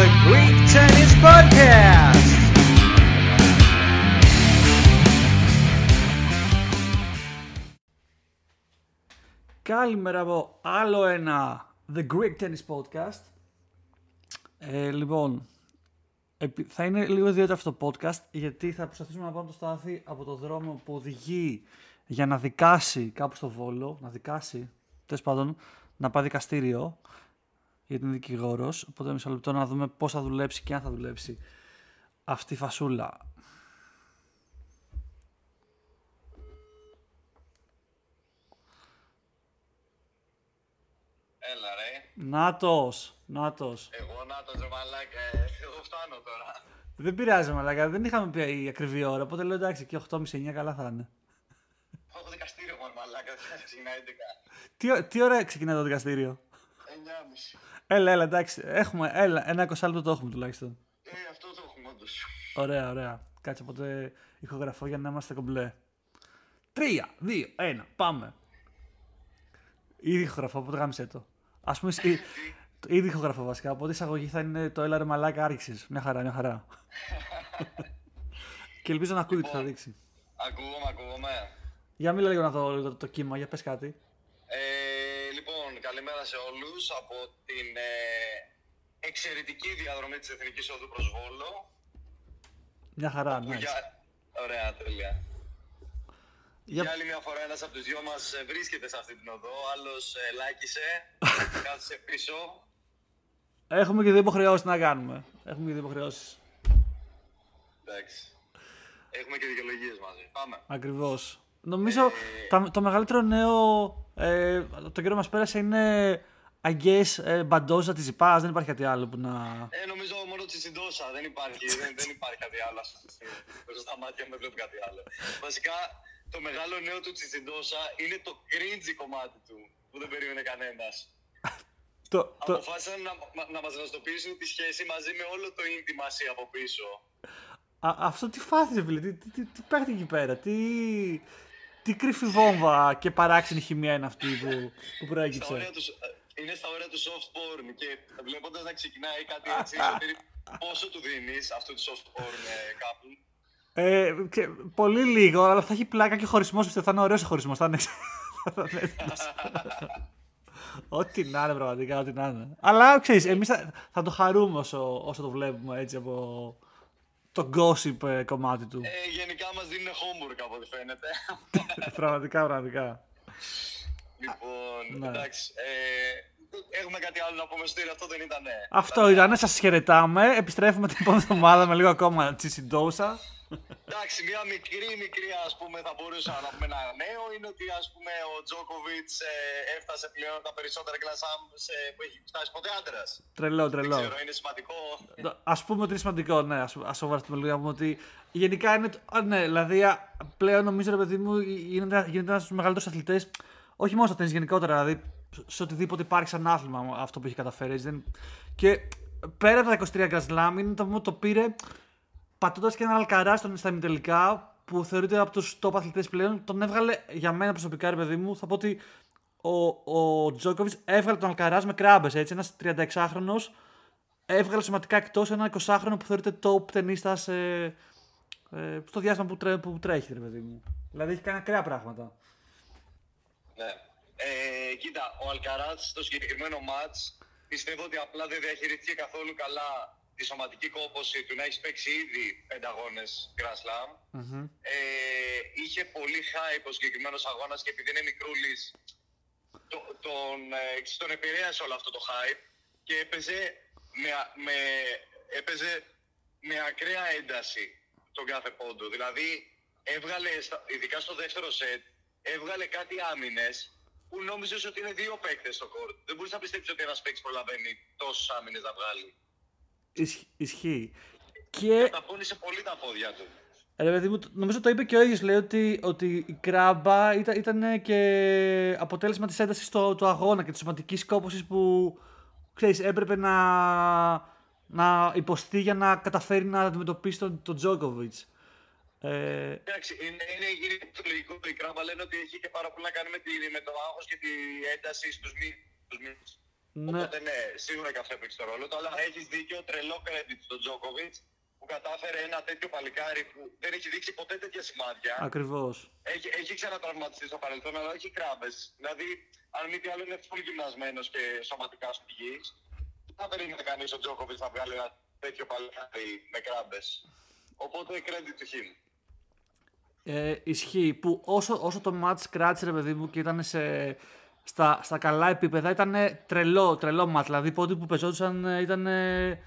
the Greek Tennis Podcast. Καλημέρα από άλλο ένα The Greek Tennis Podcast. Ε, λοιπόν, επι- θα είναι λίγο ιδιαίτερο αυτό το podcast γιατί θα προσπαθήσουμε να πάμε το στάθι από το δρόμο που οδηγεί για να δικάσει κάπου στο Βόλο, να δικάσει, τέλος πάντων, να πάει δικαστήριο γιατί είναι δικηγόρος. Οπότε μισό λεπτό να δούμε πώς θα δουλέψει και αν θα δουλέψει αυτή η φασούλα. Έλα ρε. Νάτος, Νάτος. Εγώ να το ρε μαλάκα. ε, Εγώ φτάνω τώρα. Δεν πειράζει, μαλάκα. Δεν είχαμε πει η ακριβή ώρα. Οπότε λέω εντάξει, και 8.30-9 καλά θα είναι. Έχω δικαστήριο μόνο μαλάκα. δεν Ξεκινάει 11. Τι, τι ώρα ξεκινάει το δικαστήριο; 9.30. Έλα, έλα, εντάξει. Έχουμε, έλα, ένα 20 λεπτό το έχουμε τουλάχιστον. Ε, αυτό το έχουμε όντως. Ωραία, ωραία. Κάτσε οπότε ηχογραφώ για να είμαστε κομπλέ. Τρία, δύο, ένα, πάμε. Ήδη ηχογραφώ, οπότε γάμισε το. Α πούμε, ή- ήδη ηχογραφώ βασικά. Οπότε η εισαγωγή θα είναι το έλα ρε μαλάκα άρχισε. Μια χαρά, μια χαρά. και ελπίζω να ακούει τι θα δείξει. Ακούγομαι, ακούγομαι. Για μίλα λίγο να δω λίγο το, το κύμα, για πες κάτι. Ε, λοιπόν, καλημέρα σε όλους από την ε, εξαιρετική διαδρομή της Εθνικής Οδού προς Βόλο. Μια χαρά, που ναι. για... Ωραία, τέλεια. Για- Για άλλη μια φορά ένας από τους δυο μας ε, βρίσκεται σε αυτή την οδό, άλλος ε, λάκησε, κάθισε πίσω. Έχουμε και δύο υποχρεώσεις να κάνουμε. Έχουμε και δύο υποχρεώσεις. Εντάξει. Έχουμε και δικαιολογίες μαζί. Πάμε. Ακριβώς. Νομίζω τα- το μεγαλύτερο νέο ε, το καιρό μας πέρασε είναι I guess ε, μπαντόζα τη Ζυπά. Δεν υπάρχει κάτι άλλο που να. Ε, νομίζω μόνο τη συντόσα. Δεν υπάρχει, δεν, δεν υπάρχει κάτι άλλο. αυτή τη στιγμή. Μέσα στα μάτια μου δεν βλέπω κάτι άλλο. Βασικά, το μεγάλο νέο του Τσιτσιντόσα είναι το cringy κομμάτι του που δεν περίμενε κανένας. Το, το, Αποφάσισαν να, να, να μας γνωστοποιήσουν τη σχέση μαζί με όλο το intimacy από πίσω. α, αυτό τι φάση, ρε φίλε. Τι, τι, τι, τι παίχτηκε εκεί πέρα. Τι, τι κρυφή βόμβα και παράξενη χημεία είναι αυτή που, που Στα προέκυψε. ώρια τους, ε, είναι στα όρια τους soft porn και βλέποντας να ξεκινάει κάτι έτσι, Σωτήρη, πόσο του δίνεις αυτό το soft porn ε, couple. Ε, και, πολύ λίγο, αλλά θα έχει πλάκα και χωρισμός. Πιστεύω θα είναι ωραίος ο χωρισμός. Θα είναι. θα είναι έτοιμος. Ό,τι να είναι πραγματικά, ό,τι να είναι. Αλλά ξέρεις, εμείς θα, θα το χαρούμε όσο, όσο το βλέπουμε έτσι από το gossip ε, κομμάτι του. Ε, γενικά μας δίνουν homework από ό,τι φαίνεται. πραγματικά, πραγματικά. λοιπόν, ναι. εντάξει. Ε, έχουμε κάτι άλλο να πούμε στο αυτό δεν ήταν. Αυτό ήταν, σας χαιρετάμε. Επιστρέφουμε την επόμενη εβδομάδα με λίγο ακόμα τσισιντόσα. Εντάξει, μια μικρή, μικρή ας πούμε θα μπορούσα να πούμε ένα νέο είναι ότι ας πούμε ο Τζόκοβιτς ε, έφτασε πλέον τα περισσότερα κλασάμ σε, που έχει φτάσει ποτέ άντρας. Τρελό, Δεν τρελό. ξέρω, είναι σημαντικό. Α πούμε ότι είναι σημαντικό, ναι. Α σοβαρευτούμε λίγο να πούμε ότι γενικά είναι. το- Α, ναι, δηλαδή α, πλέον νομίζω ρε παιδί μου γίνεται, γίνεται ένας από τους μεγαλύτερους αθλητές. Όχι μόνο στο τέννη γενικότερα, δηλαδή σε οτιδήποτε υπάρχει σαν άθλημα αυτό που έχει καταφέρει. έτσι, Δεν... Και πέρα από τα 23 Grand Slam είναι το, το πήρε πατώντας και ένα αλκαρά στον στα ημιτελικά που θεωρείται από τους top αθλητές πλέον. Τον έβγαλε για μένα προσωπικά, ρε παιδί μου. Θα πω ότι ο, ο Τζόκοβιτ έβγαλε τον Αλκαρά με κράμπες. Έτσι, ένας 36χρονο έβγαλε σωματικά εκτός ένα 20χρονο που θεωρείται top ταινίστα ε, ε, στο διάστημα που, τρέ, που τρέχει, ρε παιδί μου. Δηλαδή έχει κάνει ακραία πράγματα. Ναι. Ε, κοίτα, ο Αλκαράτ στο συγκεκριμένο μάτ πιστεύω ότι απλά δεν διαχειριστήκε καθόλου καλά τη σωματική κόπωση του να έχεις παίξει ήδη πέντε αγώνε Grand Slam. Ε, είχε πολύ hype ο συγκεκριμένος αγώνας και επειδή είναι μικρούλης, το, τον, ε, τον επηρέασε όλο αυτό το hype και έπαιζε με, α- με, έπαιζε με ακραία ένταση τον κάθε πόντο. Δηλαδή, έβγαλε, στα- ειδικά στο δεύτερο σετ, έβγαλε κάτι άμυνες που νόμιζες ότι είναι δύο παίκτες στο κόρτ. Δεν μπορείς να πιστέψεις ότι ένας παίκτης προλαβαίνει τόσους άμυνες να βγάλει. Ισχ- ισχύει. Και Τα πόνισε πολύ τα πόδια του. ρε παιδί μου, νομίζω το είπε και ο ίδιος. Λέει ότι, ότι η κράμπα ήταν, ήταν και αποτέλεσμα της έντασης του, του αγώνα και της σωματικής κόπωση που ξέρεις, έπρεπε να, να υποστεί για να καταφέρει να αντιμετωπίσει τον, τον Τζόκοβιτ. Ε, Εντάξει, είναι, είναι, είναι το λογικό. Η κράμπα λένε ότι έχει και πάρα πολύ να κάνει με, τη, με το άγχος και τη ένταση στους μύθους. Ναι. Οπότε ναι, σίγουρα και αυτό έπαιξε το ρόλο του. Αλλά έχεις δίκιο, τρελό credit στον Τζόκοβιτ που κατάφερε ένα τέτοιο παλικάρι που δεν έχει δείξει ποτέ τέτοια σημάδια. Ακριβώς. Έχει, έχει ξανατραυματιστεί στο παρελθόν, αλλά έχει κράμπε. Δηλαδή, αν μη τι άλλο, είναι full γυμνασμένος και σωματικά σου πηγή. Δεν θα περίμενε κανείς ο Τζόκοβιτ να βγάλει ένα τέτοιο παλικάρι με κράμπε. Οπότε credit to him. Ε, ισχύει που όσο, όσο το match κράτησε ρε παιδί μου και ήταν σε, στα, στα καλά επίπεδα ήταν τρελό, τρελό match. Δηλαδή οι πόντοι που πεζόντουσαν ε, ήταν ε,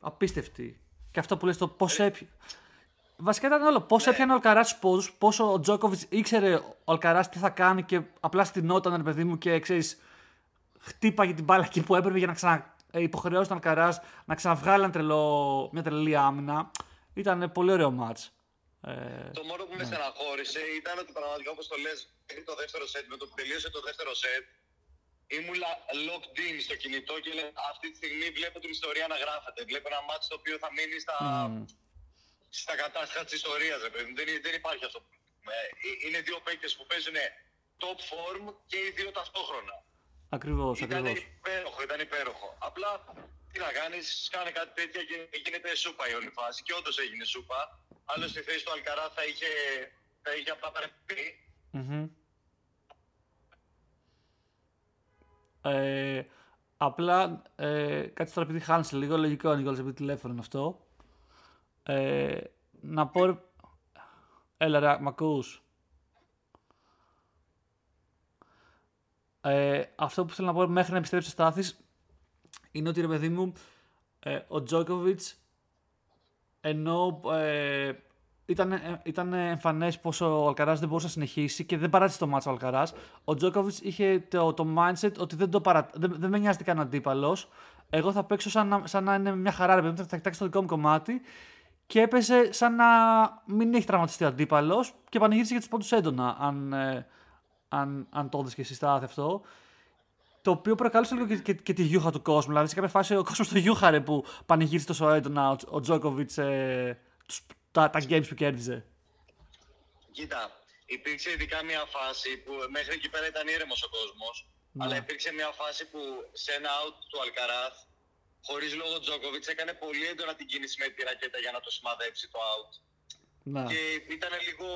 απίστευτοι. Και αυτό που λες το πώς έπι... Βασικά ήταν όλο. Πώς έπιανε ο Αλκαράς τους πόδου, πόσο ο Τζόκοβιτς ήξερε ο Αλκαράς τι θα κάνει και απλά στηνόταν, ρε παιδί μου, και ξέρεις, χτύπαγε την μπάλα εκεί που έπρεπε για να ξανα... ε, υποχρεώσει τον Αλκαράς να ξαναβγάλει ένα τρελό, μια τρελή άμυνα. Ήταν πολύ ωραίο μάτς. Ε, Το μόνο που με στεναχώρησε ήταν ότι πραγματικά όπως το λες, μέχρι το δεύτερο σετ, με το που τελείωσε το δεύτερο σετ, ήμουν locked in στο κινητό και λέω αυτή τη στιγμή βλέπω την ιστορία να γράφεται. Βλέπω ένα μάτι το οποίο θα μείνει στα, στα κατάστοιχα της ιστορίας. Δεν, δεν υπάρχει αυτό. Ε, Είναι δύο παίκτες που παίζουν top form και οι δύο ταυτόχρονα. ακριβώς, Ήταν ακριβώς. υπέροχο, ήταν υπέροχο. Απλά τι να κάνεις, κάνε κάτι τέτοια και γίνεται σούπα η όλη φάση. Και όντως έγινε σούπα. Άλλος στη θέση του Αλκαρά θα είχε, θα είχε απλά παρεμβεί. Μμμ. Ε, απλά ε, κάτσε τώρα επειδή χάνεσαι λίγο, λογικό αν Νικόλας επειδή τηλέφωνο είναι αυτό. Ε, να πω... ρε- Έλα ρε, μ' ακούς; Ε, αυτό που θέλω να πω μέχρι να επιστρέψει ο Στάθης είναι ότι ρε παιδί μου ε, ο Τζόκοβιτς ενώ ε, ήταν, ε, ήταν εμφανές πω ο Αλκαράς δεν μπορούσε να συνεχίσει και δεν παράτησε το μάτσο ο Αλκαράς. Ο Τζόκοβιτς είχε το, το mindset ότι δεν, το παρα... δεν, δεν με νοιάζει καν αντίπαλος. Εγώ θα παίξω σαν να, σαν να είναι μια χαρά, ρε παιδί μου, θα κοιτάξει το δικό μου κομμάτι. Και έπεσε σαν να μην έχει τραυματιστεί ο αντίπαλος και πανηγύρισε για τους πόντους έντονα, αν, ε, αν, αν το έδωσε και εσύ Στάθη αυτό. Το οποίο προκάλεσε λίγο και, και, και τη γιούχα του κόσμου. Δηλαδή, σε κάποια φάση ο κόσμος το γιούχαρε που πανηγύρισε τόσο έντονα ο, ο Τζόκοβιτς ε, τους- τα, τα games που κέρδιζε. Κοίτα, υπήρξε ειδικά μια φάση που μέχρι εκεί πέρα ήταν ήρεμος ο κόσμος. Ναι. Αλλά υπήρξε μια φάση που σε ένα out του Αλκαράθ, χωρίς λόγο Τζόκοβιτς, έκανε πολύ έντονα την κίνηση με τη ρακέτα για να το σημαδέψει το out. Ναι. Και ήταν λίγο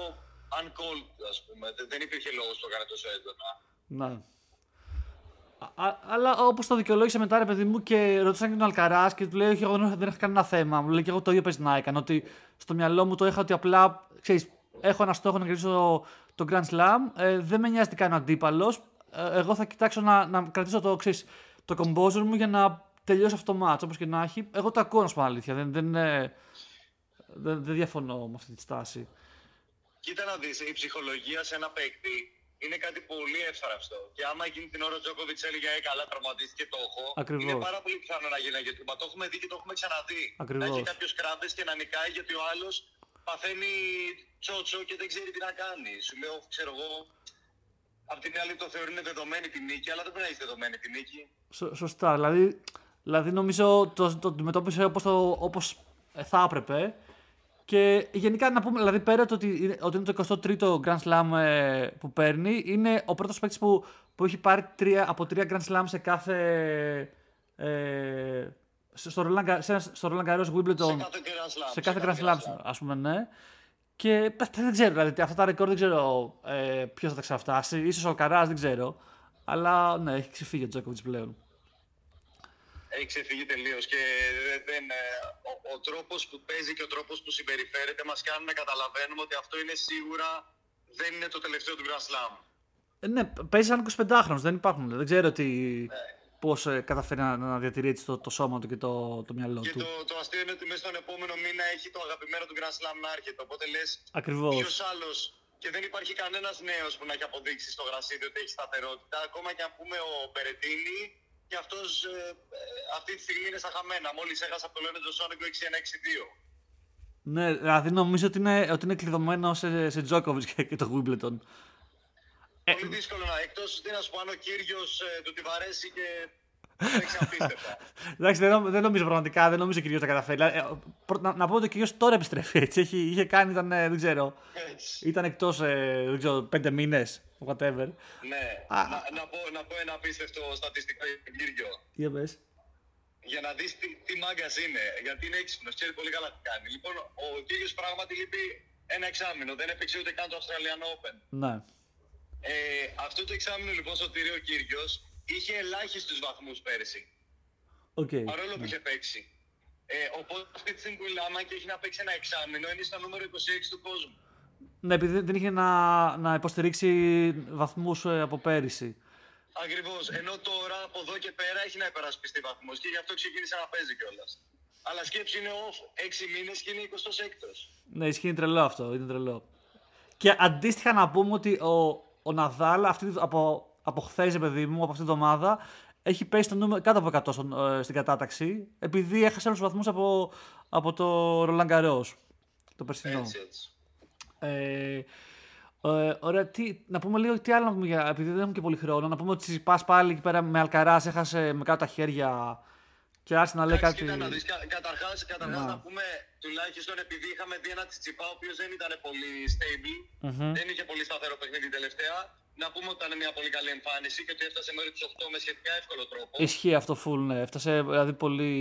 uncalled, ας πούμε. Δεν- Δεν υπήρχε λόγος που το έκανε τόσο έντονα. ναι. Α- α- αλλά όπως το δικαιολόγησε μετά, ρε παιδί μου, και ρωτήσαν και τον Αλκαράς και του λέει: Όχι, εγώ δεν έχω, δεν έχω κανένα θέμα. Μου λέει και εγώ το ίδιο παίζει να έκανα. Ότι στο μυαλό μου το είχα ότι απλά ξέρεις, έχω ένα στόχο να κρατήσω το Grand Slam. Ε, δεν με νοιάζει τι κάνει ο αντίπαλος. Ε, εγώ θα κοιτάξω να, να κρατήσω το, ξέρεις, το composure μου για να τελειώσει αυτό το match. Όπως και να έχει. Εγώ το ακούω να σου πω αλήθεια. Δεν, δεν, ε, δεν, δεν διαφωνώ με αυτή τη στάση. Κοίτα να δεις, η ψυχολογία σε ένα παίκτη είναι κάτι πολύ εύθραυστο. Και άμα εκείνη την ώρα ο Τζόκοβιτς έλεγε «Ε, καλά, τραυματίστηκε το έχω. Ακριβώς. Είναι πάρα πολύ πιθανό να γίνει αγιοτήμα. Το έχουμε δει και το έχουμε ξαναδεί. Ακριβώς. Να έχει κάποιος κράμπες και να νικάει γιατί ο άλλος παθαίνει τσότσο και δεν ξέρει τι να κάνει. Σου λέω, ξέρω εγώ, Απ' την άλλη το θεωρούν δεδομένη τη νίκη, αλλά δεν πρέπει να έχει δεδομένη τη νίκη. Σω- σωστά. Δηλαδή, δηλαδή νομίζω το, το αντιμετώπισε όπως, το, όπως θα έπρεπε. Και γενικά να πούμε, δηλαδή πέρα το ότι, είναι- ότι είναι το 23ο Grand Slam ε, που παίρνει, είναι ο πρώτος παίκτης που, που έχει πάρει τρία, από τρία Grand Slam σε κάθε. Ε, σε- στο Roland, Ga- σε ένα- στο Roland Garros Wimbledon. Σε κάθε Grand Slam. Σε κάθε Grand Slam, ας πούμε, ναι. Και π- δεν ξέρω, δηλαδή αυτά τα ρεκόρ δεν ξέρω ε, ποιος θα τα ξαναφτάσει. σω ο Καράς, δεν ξέρω. Αλλά ναι, έχει ξεφύγει ο Τζόκοβιτς πλέον. Έχει ξεφύγει τελείως και δεν, δεν- ε, ο, ο τρόπος που παίζει και ο τρόπος που συμπεριφέρεται μας κάνουν να καταλαβαίνουμε ότι αυτό είναι σίγουρα δεν είναι το τελευταίο του Grand Slam. Ε, ναι, παίζει σαν 25χρονο, δεν υπάρχουν. Δεν ξέρω τι, Ναι. πώς ε, καταφέρει να, να διατηρεί έτσι το, το σώμα του και το, το μυαλό Και του. το, το αστείο είναι ότι μέσα στον επόμενο μήνα έχει το αγαπημένο του Grand Slam να έρχεται. Οπότε λες, Ακριβώς. ποιος άλλος; Και δεν υπάρχει κανένας νέος που να έχει αποδείξει στο γρασίδι ότι έχει σταθερότητα. Ακόμα και αν πούμε ο Περετίνη, και αυτός αυτή τη στιγμή είναι στα χαμένα. Μόλις έχασε από το Λένετ Σόνικο 6-1-6-2. Ναι, δηλαδή νομίζω ότι είναι, ότι είναι κλειδωμένο σε, σε Τζόκοβιτ και, και το Wimbledon. Ε, Πολύ δύσκολο να εκτός τι να σου πω αν ο κύριος του τη βαρέσει και Παίξει απίστευτα. Εντάξει, δεν, νομ- δεν νομίζω πραγματικά, δεν νομίζω κυρίω τα καταφέρει. Ε, προ- να, να πω ότι ο κυρίω τώρα επιστρέφει έτσι. Έχει, είχε κάνει, ήταν, ε, δεν ξέρω. Έτσι. Ήταν εκτός, δεν ξέρω, πέντε μήνες. Whatever. Ναι. Α. Να, να, πω, να πω ένα απίστευτο στατιστικό για τον Κύργιο. Για πες. Για να δεις τι, τι μάγκας είναι. Γιατί είναι έξυπνος, ξέρεις πολύ καλά τι κάνει. Λοιπόν, ο Κύργιος πράγματι λείπει ένα εξάμηνο. Δεν έπαιξε ούτε καν το Australian Open. Ναι. Ε, αυτό το εξάμηνο λοιπόν στο τυρίο ο Κύργιος είχε ελάχιστους βαθμούς πέρσι. Οκ. Παρόλο που Ναι. είχε παίξει. Ε, οπότε αυτή τη στιγμή που μιλάμε και έχει να παίξει ένα εξάμηνο είναι στο νούμερο 26 του κόσμου. Ναι, επειδή δεν είχε να, να υποστηρίξει βαθμούς από πέρυσι. Ακριβώς. Ενώ τώρα από εδώ και πέρα έχει να υπερασπιστεί βαθμούς και γι' αυτό ξεκίνησε να παίζει κιόλας. Αλλά σκέψη είναι off 6 μήνες και είναι 26ο. Ναι, ισχύει είναι τρελό αυτό. Είναι τρελό. Και αντίστοιχα να πούμε ότι ο, ο Ναδάλ αυτή, από, από χθες, παιδί μου, από αυτή την εβδομάδα, έχει πέσει το νούμερο κάτω από 100 στον- ε, στην κατάταξη, επειδή έχασε άλλου βαθμούς από, από το Ρολάν Καρό. Το περσινό. Έτσι, έτσι. Ε, ε, ωραία, τι, να πούμε λίγο τι άλλο να πούμε, για, επειδή δεν έχουμε και πολύ χρόνο. Να πούμε ότι Τσιπάς πάλι εκεί πέρα με Αλκαρά έχασε με κάτω τα χέρια και άρχισε να λέει Εντάξει, κάτι. κοίτα να δεις, κα, καταρχάς, καταρχάς Να. να πούμε τουλάχιστον επειδή είχαμε δει ένα τσιτσιπά ο οποίος δεν ήταν πολύ stable, Μμμ. δεν είχε πολύ σταθερό παιχνίδι τελευταία, να πούμε ότι ήταν μια πολύ καλή εμφάνιση και ότι έφτασε μέχρι τους 8 με σχετικά εύκολο τρόπο. Ισχύει αυτό full, ναι. Έφτασε δηλαδή πολύ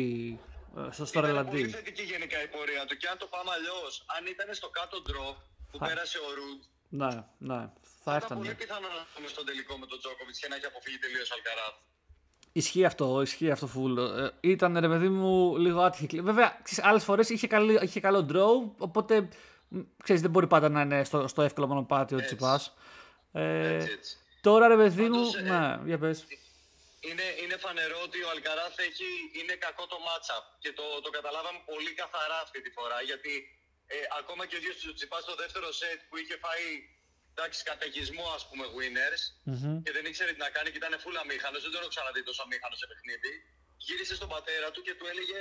ε, στο, στο Ήταν ρελαντί. πολύ θετική γενικά η πορεία του και αν το πάμε αλλιώς, αν ήταν στο κάτω drop που Θα- πέρασε ο Ρουντ, Ναι, ναι. Θα θα ήταν πολύ έφτανε. πιθανό να δούμε στον τελικό με τον Τζόκοβιτς και να έχει αποφύγει τελείως Αλκαράθ. Ισχύει αυτό, ισχύει αυτό full. Ε, ήταν ρε παιδί μου λίγο άτυχη. Βέβαια, άλλες φορές είχε, καλή- είχε καλό draw, οπότε μ, ξέρεις, δεν μπορεί πάντα να είναι στο, στο εύκολο μονοπάτι ο Έτσι. Τσιπάς. Ε, Έτσι, έτσι. τώρα ρε παιδί μου, Πάντως, ε, ναι, για πες. Είναι, είναι φανερό ότι ο Αλκαράθ έχει, είναι κακό το matchup και το, το καταλάβαμε πολύ καθαρά αυτή τη φορά γιατί ε, ακόμα και ο ίδιος του Τσιπάς στο δεύτερο σετ που είχε φάει εντάξει, καταιγισμό ας πούμε winners Μμμ. και δεν ήξερε τι να κάνει και ήταν φούλα αμήχανος, δεν τον έχω ξαναδεί τόσο αμήχανος σε παιχνίδι γύρισε στον πατέρα του και του έλεγε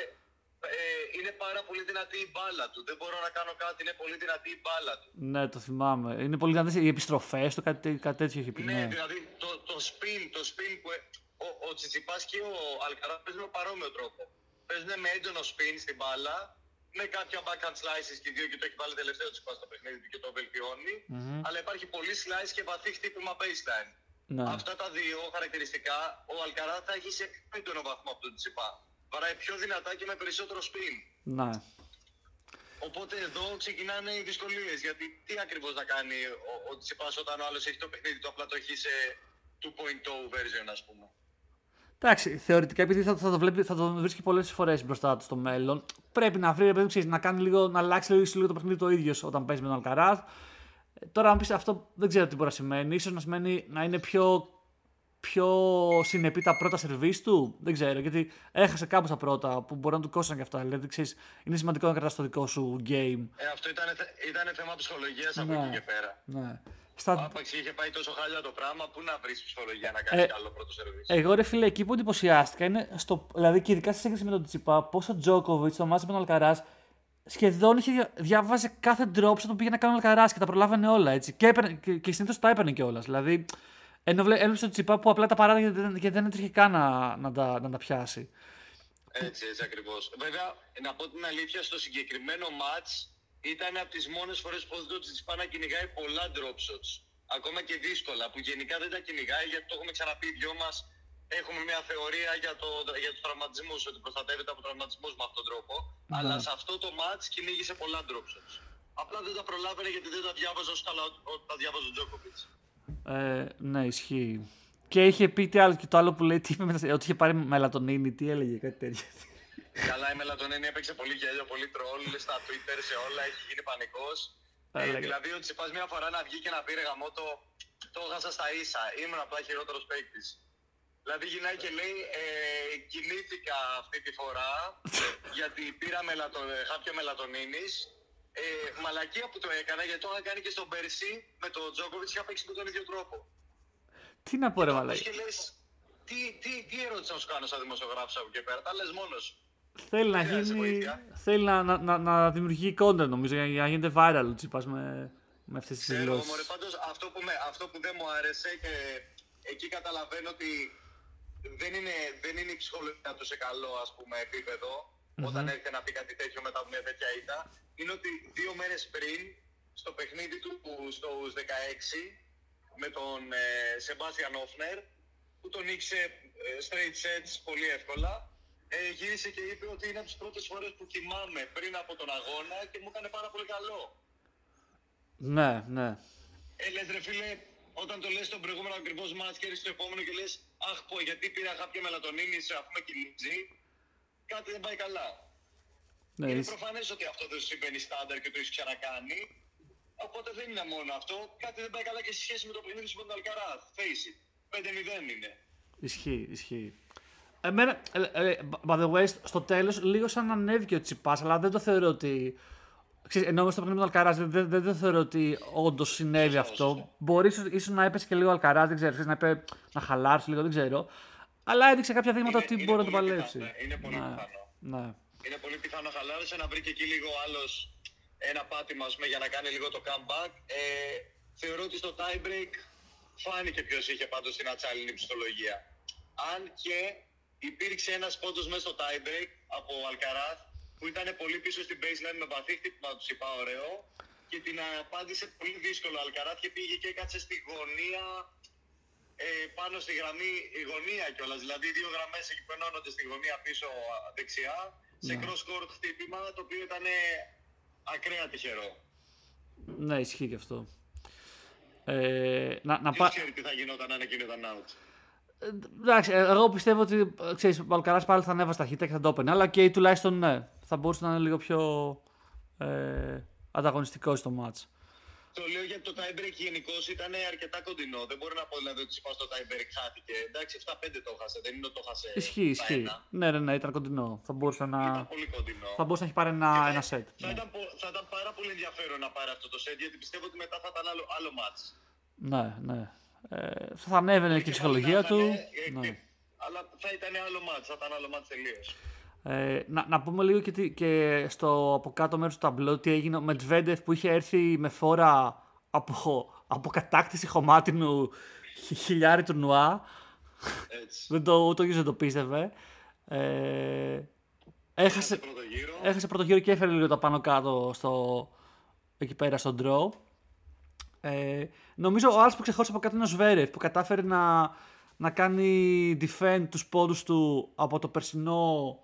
ε, είναι πάρα πολύ δυνατή η μπάλα του, δεν μπορώ να κάνω κάτι, είναι πολύ δυνατή η μπάλα του. Ναι, το θυμάμαι. Είναι πολύ δυνατές οι επιστροφές του, κάτι, κάτι τέτοιο είχε πει. Ναι, Ναι, δηλαδή το, το spin, το spin που ε- ο, ο Τσιτσιπάς και ο Αλκαρά παίζουν με παρόμοιο τρόπο. Παίζουν με έντονο spin στην μπάλα, με κάποια backhand slices και οι δύο και το έχει βάλει τελευταίο Τσιτσιπάς στο παιχνίδι του και το βελτιώνει. Μμμ. Αλλά υπάρχει πολύ slice και βαθύ χτύπημα baseline. ναι. Αυτά τα δύο χαρακτηριστικά ο Αλκαρά θα έχει σε έντονο βαθμό από τον Τσιτσιπά. Βαράει πιο δυνατά και με περισσότερο spin. ναι. Οπότε εδώ ξεκινάνε οι δυσκολίες. Γιατί τι ακριβώς να κάνει ο, ο Τσιπάς όταν ο άλλος έχει το παιχνίδι του, απλά το έχει σε 2.0 version, ας πούμε. Εντάξει, θεωρητικά επειδή θα, θα, το βλέπει, θα το βρίσκει πολλές φορές μπροστά του στο μέλλον, πρέπει να βρει, ρε παιδί μου, ξέρεις, να, κάνει λίγο, να αλλάξει λίγο, λίγο το παιχνίδι το ίδιο όταν παίζεις με τον Αλκαράθ. Ε, Τώρα, αν πεις αυτό, δεν ξέρω τι μπορεί να σημαίνει. σω να σημαίνει να είναι πιο, πιο συνεπή τα πρώτα σερβίς του; Δεν ξέρω, γιατί έχασε κάπου τα πρώτα που μπορεί να του κόστησαν και αυτά. Δηλαδή, ξέρεις, είναι σημαντικό να κρατάς το δικό σου game. Ε, αυτό ήταν, ήταν θέμα ψυχολογίας από Ναι. εκεί και πέρα. Ναι. Στα, Άπαξ είχε πάει τόσο χάλια το πράγμα, πού να βρεις ψυχολογία να κάνει Ε, καλό πρώτο σερβίς; Εγώ ρε φίλε, εκεί που εντυπωσιάστηκα είναι στο. Δηλαδή και ειδικά σε σύγκριση με τον Τσιπά, πόσο ο Τζόκοβιτ το μάτσε με τον Αλκαράς σχεδόν είχε δια- διάβαζε κάθε drop σαν το πήγε να κάνει ο Αλκαράς και τα προλάβαινε όλα έτσι. Και, έπαιρνε- και, και συνήθως τα έπαιρνε κιόλας. Δηλαδή, ενώ βλέ- έβλεπε τον Τσιπά που απλά τα παράδειγε γιατί δεν, γιατί δεν έτρεχε καν να, να, τα, να τα πιάσει. Έτσι, έτσι ακριβώς. Βέβαια, να πω την αλήθεια, στο συγκεκριμένο match ήταν από τις μόνες φορές που ο Τσιτσιπά να κυνηγάει πολλά drop shots. Ακόμα και δύσκολα, που γενικά δεν τα κυνηγάει γιατί το έχουμε ξαναπεί οι δυο μας. Έχουμε μια θεωρία για, το, για τους τραυματισμούς, ότι προστατεύεται από τραυματισμούς με αυτόν τον τρόπο. Αλλά σε αυτό το match κυνήγησε πολλά drop shots. Απλά δεν τα προλάβαινε γιατί δεν τα διάβαζε όσο καλά ό- τα διάβαζε ο Τζόκοβιτ. Ε, ναι, ισχύει. Και είχε πει τι άλλο, και το άλλο που λέει τι είπε, μετά- ότι είχε πάρει μελατονίνη, τι έλεγε, κάτι τέτοιο. Καλά, η μελατονίνη έπαιξε πολύ γέλιο, πολύ τρόλ στα Twitter, σε όλα, έχει γίνει πανικός. Ε, Έλεγα. δηλαδή, ότι σε πας μια φορά να βγει και να πει ρε γαμό το, το έχασα στα ίσα. Ήμουν απλά χειρότερος παίκτης. Δηλαδή, γυρνάει και λέει, ε, κινήθηκα αυτή τη φορά γιατί πήρα μελατο, χάπια μελατονίνης. Ε, μαλακία που το έκανα γιατί το είχα κάνει και στον Πέρσι με τον Τζόκοβιτς είχα παίξει με τον ίδιο τρόπο. τι να πω, ρε Όπως μαλάκα. και λες, τι, τι, τι ερώτηση να σου κάνω σαν δημοσιογράφος από εκεί πέρα, τα λες μόνος σου. Θέλει να Δεν χρειάζεται γίνει. βοήθεια. Θέλει να, να, να, να δημιουργεί content νομίζω για, για να γίνεται viral ο Τσίπας με, με αυτές τις Ξέρω, δηλώσεις. μωρέ, πάντως αυτό που, με, αυτό που δεν μου άρεσε και εκεί καταλαβαίνω ότι δεν είναι, δεν είναι η ψυχολογία του σε καλό ας πούμε, επίπεδο, όταν έρχεται να πει κάτι τέτοιο μετά από μια τέτοια ήττα, είναι ότι δύο μέρες πριν, στο παιχνίδι του στους 16, με τον ε, Σεμπάστιαν Όφνερ, που τον νίξε ε, straight sets πολύ εύκολα, ε, γύρισε και είπε ότι είναι από τις πρώτες φορές που κοιμάμαι πριν από τον αγώνα και μου έκανε πάρα πολύ καλό. Ναι, ναι. Ε, λες ρε φίλε, όταν το λες στον προηγούμενο ακριβώς μάτς και έρχεσαι στο επόμενο και λες Αχ πω γιατί πήρα κάποια μελατονίνη σε αφού με κυλίζει, κάτι δεν πάει καλά. ναι είναι είσαι- προφανές ότι αυτό δεν σου συμβαίνει στάνταρ και το έχεις ξανακάνει. Οπότε δεν είναι μόνο αυτό. Κάτι δεν πάει καλά και σε σχέση με το παιχνίδι σου με τον Αλκαράθ. Face it. 5-0 είναι. Ισχύει, ισχύει. Εμένα, ε, ε, by the way, στο τέλος λίγο σαν ανέβηκε ο Τσιπάς, αλλά δεν το θεωρώ ότι. Ξέρεις, ενώ στο παιχνίδι με τον Αλκαράζ δεν, δεν, δεν το θεωρώ ότι όντως συνέβη Σωστό, αυτό. σωστό. Μπορεί ίσως, ίσως να έπεσε και λίγο ο Αλκαράζ, δεν ξέρω, ξέρεις, να, είπε, να χαλάρωσε λίγο, δεν ξέρω. Αλλά έδειξε κάποια δείγματα Είναι- ότι είναι μπορεί να το πολύ παλέψει. πιθανό, είναι πολύ ναι, πιθανό. ναι. Είναι πολύ πιθανό να χαλάρωσε να βρει και εκεί λίγο άλλος ένα πάτημα ας πούμε, για να κάνει λίγο το comeback. Ε, θεωρώ ότι στο tie break φάνηκε ποιος είχε πάντως την ατσάλινη ψυχολογία. Αν και υπήρξε ένας πόντος μέσα στο tie break από Αλκαράθ που ήταν πολύ πίσω στην baseline με βαθύ χτύπημα τους είπα ωραίο και την απάντησε πολύ δύσκολο ο Αλκαράθ και πήγε και έκατσε στη γωνία ε, πάνω στη γραμμή η γωνία κιόλας. Δηλαδή οι δύο γραμμές εκεί που ενώνονται στη γωνία πίσω α, δεξιά σε Ναι. cross court χτύπημα το οποίο ήταν ακραία τυχερό. ναι, ισχύει και αυτό. Ε, να, να Ποιος πά... ξέρει τι θα γινόταν αν εκείνο ήταν out; Ε, Εντάξει, ε, εγώ πιστεύω ότι ε, ξέρεις, ο Αλκαράς πάλι θα ανέβασε ταχύτητα και θα το έπαιρνε. Αλλά και τουλάχιστον ναι, θα μπορούσε να είναι λίγο πιο ε, ανταγωνιστικό στο match. Το λέω γιατί το tie break γενικώς ήταν αρκετά κοντινό. Δεν μπορεί να πω δηλαδή ότι είπα στο tie break χάθηκε. Εντάξει, 7-5 το χάσε. Δεν είναι ότι το χάσε. Ισχύει, στα ισχύει. ένα. Ναι, ναι, ναι, ήταν κοντινό. Θα μπορούσε Ήταν να, πολύ κοντινό. θα μπορούσε να έχει πάρει ένα, Και θα- ένα set. Θα, Ναι, ήταν, πο- θα ήταν πάρα πολύ ενδιαφέρον να πάρει αυτό το set γιατί πιστεύω ότι μετά θα ήταν άλλο, άλλο match. ναι. ναι. Ε, θα ανέβαινε και η ψυχολογία θα του. ήταν, ε, Ναι. ε, Αλλά θα ήταν άλλο match, θα ήταν άλλο match τελείως. Ε, να, να πούμε λίγο και, τι- και στο από κάτω μέρος του ταμπλό τι έγινε με Τβέντεφ που είχε έρθει με φόρα από, από κατάκτηση χωμάτινου χι- χιλιάρι τουρνουά. Έτσι. δεν το, ούτε ο ίδιος δεν το πίστευε. Ε, έχασε, Σε πρώτο γύρο. έχασε πρώτο γύρο και έφερε λίγο τα πάνω κάτω στο, εκεί πέρα στον draw. Ε, νομίζω ο άλλος που ξεχώρισε από κάτω είναι ο Σβέρεφ που κατάφερε να, να κάνει defend τους πόντους του από το περσινό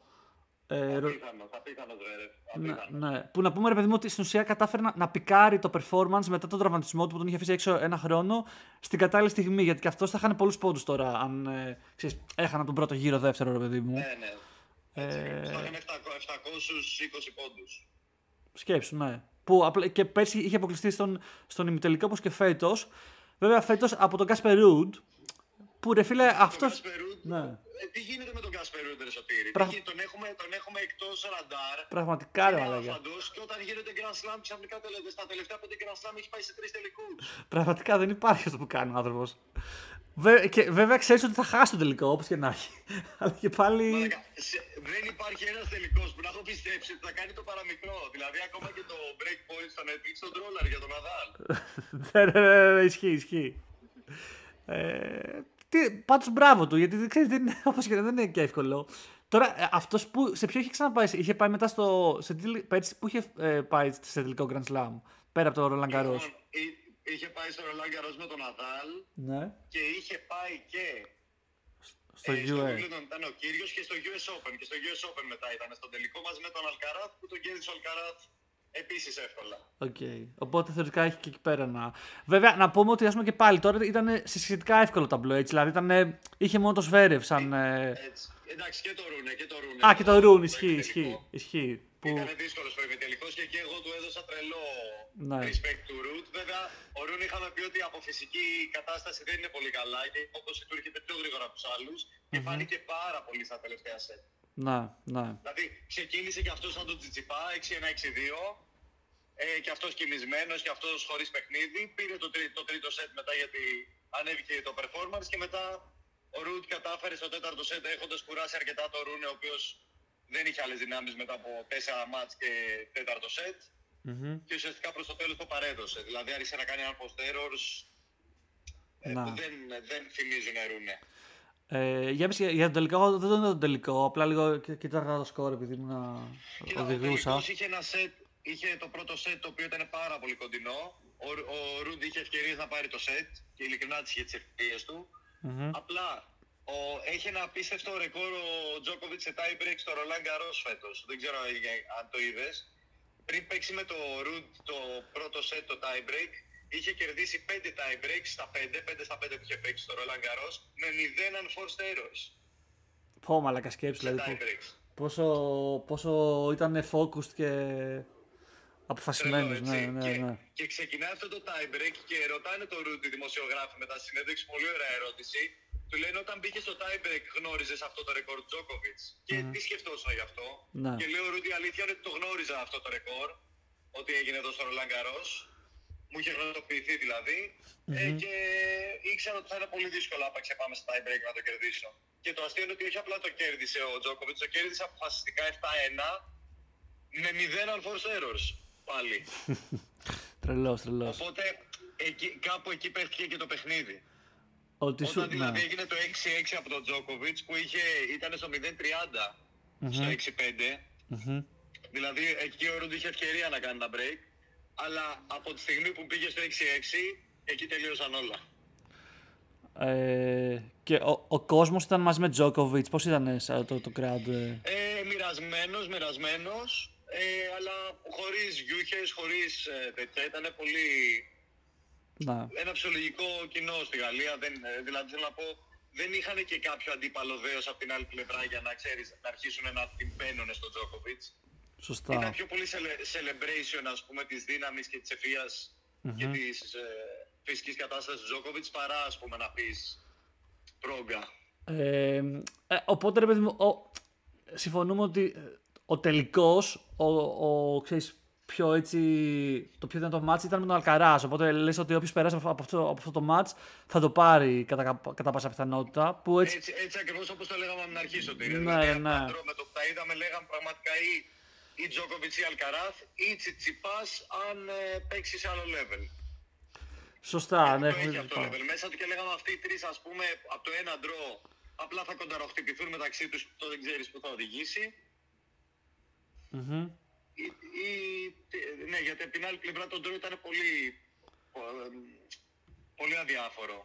ε, ρο- Απίθανο, απίθανο Ζβέρεφ. ναι, Απίθανο. ναι. Που να πούμε ρε παιδί μου ότι στην ουσία κατάφερε να, να πικάρει το performance μετά τον τραυματισμό του που τον είχε αφήσει έξω ένα χρόνο στην κατάλληλη στιγμή. Γιατί και αυτός θα έχανε πολλούς πόντους τώρα αν ε, ξέρεις, έχανε τον πρώτο γύρο δεύτερο ρε παιδί μου. Ναι, ναι. Ε, Θα έκανε 700 720 πόντους. Σκέψου, ναι. Που απλά, και πέρσι είχε αποκλειστεί στον, στον ημιτελικό όπως και φέτος. Βέβαια φέτος από τον Κάσπερ Ρουντ. Που ρε φίλε αυτό. Τον Κάσπερ Ρουντ, Ναι. ε, τι γίνεται με τον Κάσπερ Ρουντ, ρε Σωτήρη. Πραγ- Τι γίνεται, τον, έχουμε, τον έχουμε εκτός ραντάρ. Πραγματικά ρε είναι μαλάκα. άφαντος και όταν γίνεται Grand Slam ξαφνικά τελε- στα τελευταία πέντε Grand Slam έχει πάει σε τρεις τελικούς. Πραγματικά δεν υπάρχει αυτό που κάνει ο άνθρωπος. Βέ, και βέβαια ξέρεις ότι θα χάσει το τελικό όπως και να έχει. Αλλά και πάλι. Μαλάκα, σε- δεν υπάρχει ένας τελικός που να έχω πιστέψει ότι θα κάνει το παραμικρό. Δηλαδή ακόμα και το break point στο Netflix τον τρόλαρ για τον Ναδάλ. Ναι, ναι, ναι, ναι, ισχύει, ισχύει. Ε, τι, πάντως μπράβο του, γιατί ξέρεις, δεν είναι, όπως και να δεν είναι και εύκολο. Τώρα, ε, αυτός που, σε ποιο είχε ξαναπάει, είχε πάει μετά στο, σε τι, πέρσι που είχε ε, πάει σε τελικό Grand Slam, πέρα από το Roland Garros; Λοιπόν, εί- είχε πάει στο Roland Garros με τον Ναδάλ Ναι, και είχε πάει και στο ε, στο UA. Wimbledon ήταν ο Κύργιος και στο US Open. Και στο US Open μετά ήταν στον τελικό μαζί με τον Αλκαράθ που τον κέρδισε ο Αλκαράθ επίσης εύκολα. Οκ. Οπότε θεωρητικά έχει και εκεί πέρα να. Βέβαια, να πούμε ότι ας πούμε και πάλι τώρα ήταν σε σχετικά εύκολο ταμπλό έτσι. Δηλαδή ήταν, είχε μόνο το Σβέρευ σαν. ε, Έτσι. Εντάξει και το Ρούνε και το Ρούνε. Α, και το Ρουν, ισχύει, προημιτελικό. ισχύει. ισχύει. Που... Ήταν δύσκολος προημιτελικό και εκεί εγώ του έδωσα τρελό Ναι. respect του Ρουτ. Βέβαια, ο Ρούνε είχαμε πει ότι από φυσική κατάσταση δεν είναι πολύ καλά και η απόδοση του έρχεται πιο γρήγορα από τους άλλους και φάνηκε πάρα πολύ στα τελευταία σετ. Ναι, ναι. Δηλαδή, ξεκίνησε και αυτός σαν τον Τζιτσιπά 6-1-6-2 ε, και αυτός κινησμένο και αυτός χωρίς παιχνίδι. Πήρε το, τρί- το τρίτο σετ μετά γιατί ανέβηκε το performance και μετά ο Ρουτ κατάφερε στο τέταρτο σετ έχοντας κουράσει αρκετά το Ρούνε, ο οποίος δεν είχε άλλες δυνάμεις μετά από τέσσερα μάτς και τέταρτο σετ. Μμμ. Και ουσιαστικά προς το τέλος το παρέδωσε. Δηλαδή άρχισε να κάνει ένα post errors ε, Να. που δεν, δεν θυμίζουν Ρούνε. Ε, για, πες, για, για τον τελικό, εγώ δεν τον είδα τον τελικό. Απλά λίγο κοι- κοίταγα το σκόρ επειδή ήμουν Κοίτα, ο οδηγούσα. τελικός είχε ένα σετ, είχε το πρώτο σετ το οποίο ήταν πάρα πολύ κοντινό. Ο, ο Ρούντ είχε ευκαιρίες να πάρει το σετ και ειλικρινά τις είχε τις ευκαιρίες του. Μμμ. Απλά ο, έχει ένα απίστευτο ρεκόρ ο Τζόκοβιτ σε tie break στο Roland Garros φέτος. Δεν ξέρω αν- αν το είδες. Πριν παίξει με το Ρούντ το πρώτο σετ το tie break, είχε κερδίσει 5 tie breaks στα 5, 5 στα 5 που είχε παίξει στο Roland Garros, με 0 unforced errors Πω μαλακα σκέψη σε δηλαδή. tie breaks. Πόσο, πόσο ήταν focused και αποφασισμένος. Τρελό, Ναι, έτσι. ναι, και, ναι. και ξεκινάει αυτό το tie break και ρωτάνε τον Ρούντ οι δημοσιογράφοι μετά στη συνέντευξη, πολύ ωραία ερώτηση. Του λένε όταν μπήκες στο tie break γνώριζες αυτό το ρεκόρ Τζόκοβιτ. Και τι σκεφτόσουν γι' αυτό; Ναι. Και λέει ο Ρούντ η αλήθεια είναι ότι το γνώριζα αυτό το ρεκόρ. Ότι έγινε εδώ στο Ρολάν Καρός. Μου είχε γνωστοποιηθεί δηλαδή. Ε, και ήξερα ότι θα είναι πολύ δύσκολο άπαξ και πάμε στο tie break να το κερδίσω. Και το αστείο είναι ότι όχι απλά το κέρδισε ο Τζόκοβιτς, το κέρδισε αποφασιστικά 7-1 με 0 unforced errors πάλι. Τρελός, τρελός. Οπότε εκεί, κάπου εκεί παίχτηκε και το παιχνίδι. Ότι σου, Όταν δηλαδή ναι. έγινε το 6-6 από τον Τζόκοβιτς που είχε, ήταν στο 0-30 στο 6-5. Μμμ. Δηλαδή εκεί ο Ρούντ είχε ευκαιρία να κάνει ένα break. Αλλά από τη στιγμή που πήγε στο 6-6, εκεί τελείωσαν όλα. Ε, και ο, ο κόσμος ήταν μαζί με Τζόκοβιτς. Πώς ήταν σαν το, το crowd. ε; Ε, μοιρασμένος, μοιρασμένος, ε, αλλά χωρίς γιούχες, χωρίς ε, τέτοια. Ήταν πολύ... Να. Ένα ψυχολογικό κοινό στη Γαλλία. Δεν, ε, δηλαδή θέλω να πω, δεν είχαν και κάποιο αντίπαλο δέος από την άλλη πλευρά για να, ξέρεις, να αρχίσουν να την μπαίνουν στον Τζόκοβιτς. Σωστά. Ήταν πιο πολύ cele- celebration, ας πούμε, της δύναμης και της ευφυας και της ε, φυσικής κατάστασης του Τζόκοβιτς παρά, ας πούμε, να πεις πρόγκα. Ε, ε, οπότε ρε παιδί μου, ο, συμφωνούμε ότι ε, ο τελικός, ο, ο, ξέρεις, πιο έτσι, το πιο δυνατό μάτς ήταν με τον Αλκαράς. Οπότε λες ότι όποιος περάσει από αυτό, από αυτό το μάτς θα το πάρει κατά, κατά πάσα πιθανότητα. Που έτσι, Έτσι, έτσι ακριβώς όπως το λέγαμε από την αρχή, Σωτήρη. Ναι, δηλαδή, ναι. απάντρο με το που τα είδαμε, λέγαμε πραγματικά ή, ή Τζόκοβιτς ή Αλκαράθ ή Τσιτσιπάς αν ε, παίξει σε άλλο level. σωστά, ναι, το έχουμε έχει αυτό το δει. level μέσα του και λέγαμε αυτοί οι τρεις, ας πούμε, από το ένα ντρό απλά θα κονταροχτυπηθούν μεταξύ τους, το δεν ξέρεις που θα οδηγήσει. Μμμ. Ή, ή, ναι, γιατί από την άλλη πλευρά το ντρό ήταν πολύ, ε, πολύ αδιάφορο.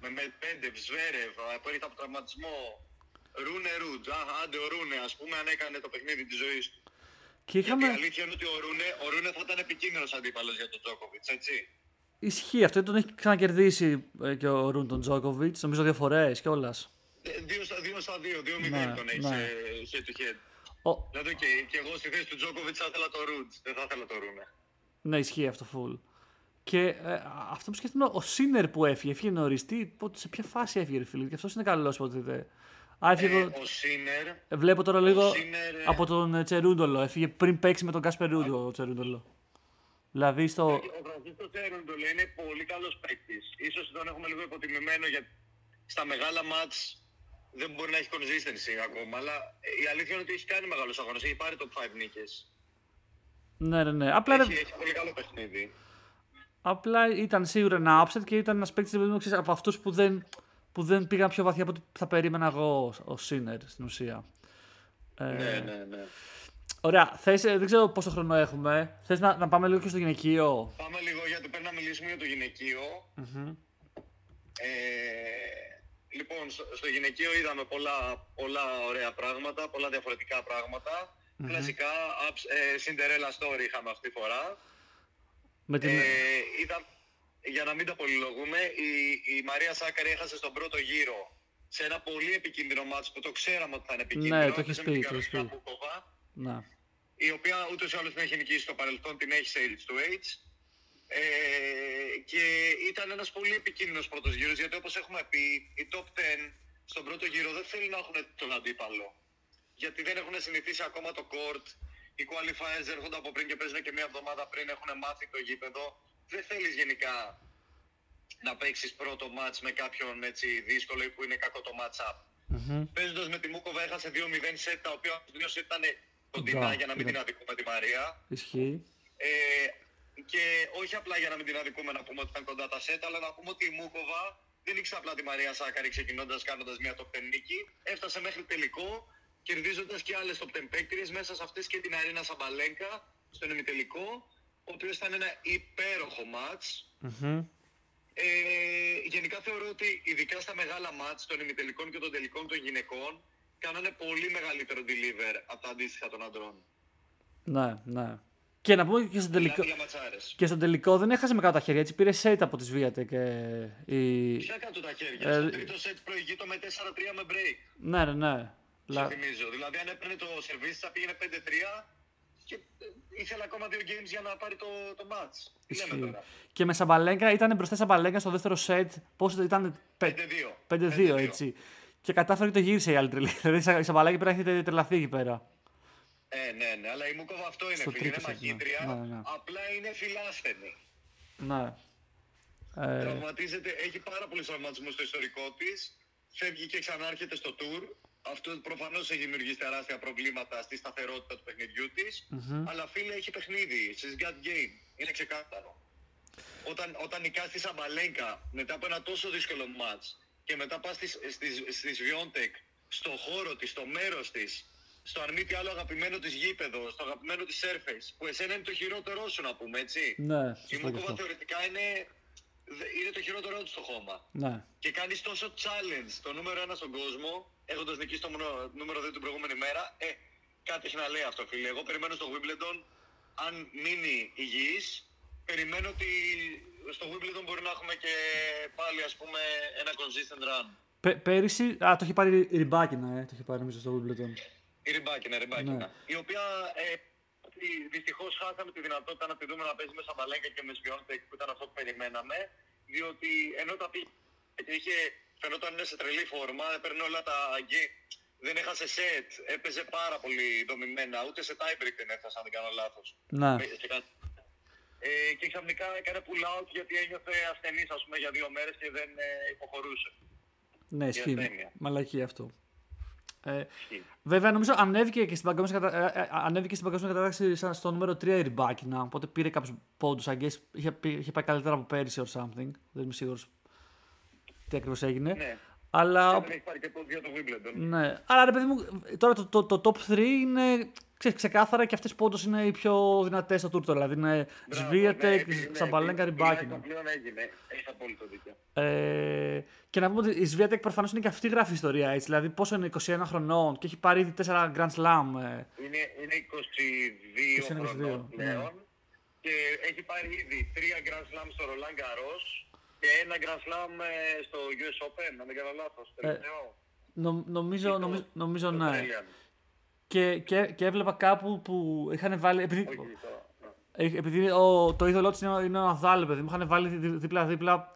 Με, με πέντε, Σβέρευ, ε, που έρχεται από τραυματισμό, Ρούνε Ρούτζ, αχ, άντε ο Ρούνε, ας πούμε, αν έκανε το παιχνίδι της ζωής του. Και είχαμε... Γιατί η αλήθεια είναι ότι ο Ρούνε, ο Ρούνε θα ήταν επικίνδυνος αντίπαλος για τον Τζόκοβιτς, έτσι. Ισχύει αυτό, τον έχει ξανακερδίσει ε, και ο Ρούν τον Τζόκοβιτς, νομίζω δύο φορές κιόλας. Ε, Δύο στα δύο, στα δύο, δύο Ναι, μηδέν τον έχει ναι. σε head to head. Ο, Δηλαδή και, και εγώ στη θέση του Τζόκοβιτς θα ήθελα το Ρούτζ, δεν θα ήθελα το Ρούνε. Ναι, ισχύει αυτό full. Και ε, αυτό που σκέφτομαι, ο Σίνερ που έφυγε, έφυγε νωρίς. Τι, πότε, σε ποια φάση έφυγε, ρε φίλε, γιατί αυτός είναι καλός υποτίθεται. Α, έφυγε. Ε, το- ο Σίνερ, ε, βλέπω τώρα λίγο Σίνερ, ε, από τον ε, Τσερούντολο. Έφυγε πριν παίξει με τον Κασπερούντο ο Τσερούντολο. Δηλαδή στο. Ο Φρανσίσκο Τσέροντολ είναι πολύ καλός παίκτης. σω τον έχουμε λίγο υποτιμημένο γιατί στα μεγάλα μάτς δεν μπορεί να έχει consistency ακόμα. Αλλά η αλήθεια είναι ότι έχει κάνει μεγάλου αγώνε. Έχει πάρει top 5 νίκες. Ναι, ναι, ναι. Απλά, ρε- Έχει, έχει πολύ καλό παιχνίδι. απλά ήταν σίγουρα ένα upset και ήταν ένας παίκτης από αυτούς που δεν, που δεν πήγαν πιο βαθιά από ό,τι θα περίμενα εγώ ο Σίνερ στην ουσία. Ε, Ναι, ναι, ναι. Ωραία. Θες, ε, δεν ξέρω πόσο χρόνο έχουμε. Θες να, να πάμε λίγο και στο γυναικείο; Πάμε λίγο γιατί πρέπει να μιλήσουμε για το γυναικείο. Ε, λοιπόν, στο, στο γυναικείο είδαμε πολλά, πολλά ωραία πράγματα, πολλά διαφορετικά πράγματα. Κλασικά, ups- ε, Cinderella story είχαμε αυτή τη φορά. Με την... Ε, είδα, για να μην το πολυλογούμε, η, η Μαρία Σάκαρη έχασε στον πρώτο γύρο σε ένα πολύ επικίνδυνο μάτς που το ξέραμε ότι θα είναι επικίνδυνο. Ναι, το έχεις Έπαιζε με πει, την το έχεις Καρολίνα πει. Πούκοβα, Να. η οποία ούτως ή άλλως την έχει νικήσει στο παρελθόν, την έχει σε H to H. Ε, και ήταν ένας πολύ επικίνδυνος πρώτος γύρος, γιατί όπως έχουμε πει, οι top 10 στον πρώτο γύρο δεν θέλουν να έχουν τον αντίπαλο. Γιατί δεν έχουν συνηθίσει ακόμα το court. Οι qualifiers έρχονται από πριν και παίζουν και μία εβδομάδα πριν, έχουν μάθει το γήπεδο. Δεν θέλεις γενικά να παίξεις πρώτο match με κάποιον έτσι δύσκολο ή που είναι κακό το match-up. Μμμ. Παίζοντας με τη Μούκοβα έχασε 2-0 σετ, τα οποία τους δύο σετ ήταν κοντινά Κοντά, για να μην ναι. την αδικούμε τη Μαρία. Ισχύει. Ε, και όχι απλά για να μην την αδικούμε να πούμε ότι ήταν κοντά τα σετ, αλλά να πούμε ότι η Μούκοβα Δεν ήξερα απλά τη Μαρία Σάκαρη ξεκινώντας κάνοντας μια top 10 νίκη. Έφτασε μέχρι τελικό, κερδίζοντας και άλλες top 10 παίκτριες, μέσα σε αυτές και την Αρίνα Σαμπαλέγκα στον ημιτελικό, ο οποίος ήταν ένα υπέροχο match. Ε, γενικά θεωρώ ότι ειδικά στα μεγάλα μάτς των ημιτελικών και των τελικών των γυναικών κάνανε πολύ μεγαλύτερο deliver από τα αντίστοιχα των αντρών. Ναι, ναι. Και να πούμε και στον τελικό, Δηλαδή για ματσάρες. και στον τελικό δεν έχασε με κάτω τα χέρια, έτσι πήρε set από τις Viatek και η... Ποια κάτω τα χέρια. Ε, Στο τρίτο σετ προηγείτο με 4-3 με break. Ναι, ναι, ναι. Σου Λα... θυμίζω. Δηλαδή αν έπαιρνε το σερβίς θα πήγαινε 5-3 και ε, ήθελε ακόμα δύο games για να πάρει το, το match. Τι λέμε Ισχύει. τώρα; Και με Σαμπαλέγκα ήταν μπροστά η Σαμπαλέγκα στο δεύτερο set. Πόσο ήταν. 5-2. 5-2, έτσι. Και κατάφερε και το γύρισε η άλλη τρελή. Δηλαδή η Σαμπαλέγκα πρέπει να έχει τρελαθεί εκεί πέρα. Ε, ναι, ναι, αλλά η Μούκοβα αυτό είναι Στο φίλε. Είναι τρίτο σετ, ναι. μαχήτρια. Ναι, ναι, ναι. Απλά είναι φιλάσθενη. Ναι. Ε, Τραυματίζεται, έχει πάρα πολλούς τραυματισμούς στο ιστορικό της. Φεύγει και ξανάρχεται στο tour. Αυτό προφανώς έχει δημιουργήσει τεράστια προβλήματα στη σταθερότητα του παιχνιδιού της. Αλλά φίλε έχει παιχνίδι. She's got game. Είναι ξεκάθαρο. Όταν, όταν νικάς τη Σαμπαλέγκα μετά από ένα τόσο δύσκολο match και μετά πας στις, στις, στις Βιόντεκ, στο χώρο της, στο μέρος της, στο αν μη τι άλλο αγαπημένο της γήπεδος, στο αγαπημένο της surface, που εσένα είναι το χειρότερό σου να πούμε, έτσι. ναι, Η σωστό και Μούκοβα αυτό. θεωρητικά είναι, είναι το χειρότερό του στο χώμα. Ναι. Και κάνεις τόσο challenge το νούμερο ένα στον κόσμο, έχοντας νικήσει το νούμερο- νούμερο 2 την προηγούμενη μέρα. Ε, κάτι έχει να λέει αυτό, φίλε. Εγώ περιμένω στο Wimbledon, αν μείνει υγιής, περιμένω ότι στο Wimbledon μπορεί να έχουμε και πάλι ας πούμε ένα consistent run. Πε- πέρυσι. Α, το είχε πάρει η Ριμπάκινα, ε. Το είχε πάρει νομίζω στο Wimbledon. Η Ριμπάκινα, Ριμπάκινα. Ναι. Η οποία ε, δυστυχώς χάσαμε τη δυνατότητα να τη δούμε να παίζει με Σαμπαλέγκα και με Σβιόντεκ που ήταν αυτό που περιμέναμε. Διότι ενώ τα πήγε και είχε, φαινόταν είναι σε τρελή φόρμα, έπαιρνε όλα τα γκέ. Δεν έχασε σετ, έπαιζε πάρα πολύ δομημένα. Ούτε σε tiebreak δεν έφτασε, αν δεν κάνω λάθος. Ναι. Ε, και ξαφνικά έκανε pull out γιατί ένιωθε ασθενής ας πούμε για δύο μέρες και δεν ε, υποχωρούσε. Ναι, ισχύει. ασθένεια. Μαλακή αυτό. Ε, Ισχύει. βέβαια, νομίζω ανέβηκε και στην παγκόσμια, κατα... ε, ε, ανέβηκε στην παγκόσμια κατάταξη σαν στο νούμερο 3 η Ριμπάκινα. Οπότε πήρε κάποιους πόντους. Αν και είχε, πει- είχε πάει καλύτερα από πέρυσι or something. Δεν είμαι σίγουρος τι ακριβώς έγινε. Ναι. Αλλά, Και δεν έχει πάρει και πόδια το Wimbledon. ναι. Αλλά ρε παιδί μου, τώρα το, το, το top 3 είναι ξέρεις, ξεκάθαρα και αυτές οι πόντου είναι οι πιο δυνατές στο τούρτο. Δηλαδή είναι Μπράβο, Σβίετεκ, ναι, ναι, Σαμπαλέγκα, ναι, Ριμπάκινα. πλέον έγινε. Έχεις απόλυτο δίκιο. Ε, και να πούμε ότι η Σβίατεκ προφανώς είναι και αυτή γράφει ιστορία έτσι. Δηλαδή, πόσο είναι 21 χρονών και έχει πάρει ήδη 4 Grand Slam. Ε, Είναι, είναι 22 22, χρονών ναι. πλέον και έχει πάρει ήδη 3 Grand Slam στο Roland Garros και ένα Grand Slam ε, στο US Open, αν δεν κάνω λάθος. τελευταίο. νο, νομίζω, νομίζω, νομίζω Το ναι. Australian. Και, και, και έβλεπα κάπου που είχαν βάλει. Επειδή, Όχι, το- ναι. ε, επειδή ο, το είδωλό της είναι, είναι ο Ναδάλ, παιδί μου, είχαν βάλει δι- δίπλα-δίπλα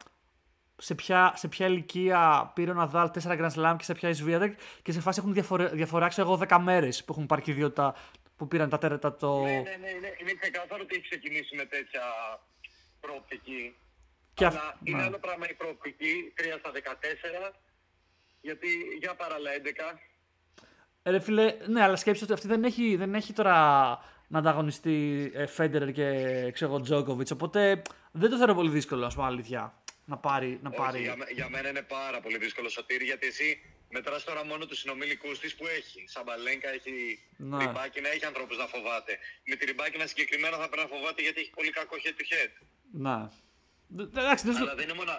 σε ποια, σε ποια ηλικία πήρε ο Ναδάλ 4 Grand Slam και σε ποια η Σβίατεκ και σε φάση έχουν διαφορε, διαφορά, ξέρω εγώ, 10 μέρες που έχουν πάρει και οι δύο τα, που πήραν τα τέρατα το. Ναι, ναι, ναι, είναι, είναι ξεκάθαρο ότι έχει ξεκινήσει με τέτοια προοπτική. Και Αλλά αυ- είναι ναι. άλλο πράγμα η προοπτική, 3 στα 14, γιατί για παράλληλα 11. Ε, Ρε φίλε, ναι, αλλά σκέψτε ότι αυτή δεν έχει, δεν έχει τώρα να ανταγωνιστεί ε, Φέντερερ και ξέρω εγώ Τζόκοβιτ. Οπότε δεν το θεωρώ πολύ δύσκολο, ας πούμε, αλήθεια. Να πάρει. Να Όχι, πάρει... για, με- για μένα είναι πάρα πολύ δύσκολο σωτήρι, γιατί εσύ μετράς τώρα μόνο τους συνομιλικούς της που έχει. Σαμπαλέγκα έχει Ναι. ριμπάκινα, έχει ανθρώπους να φοβάται. Με τη ριμπάκινα συγκεκριμένα θα πρέπει να φοβάται γιατί έχει πολύ κακό head to head. Να. Δε- Εντάξει, δεν σου- Αλλά δεν είναι μόνο,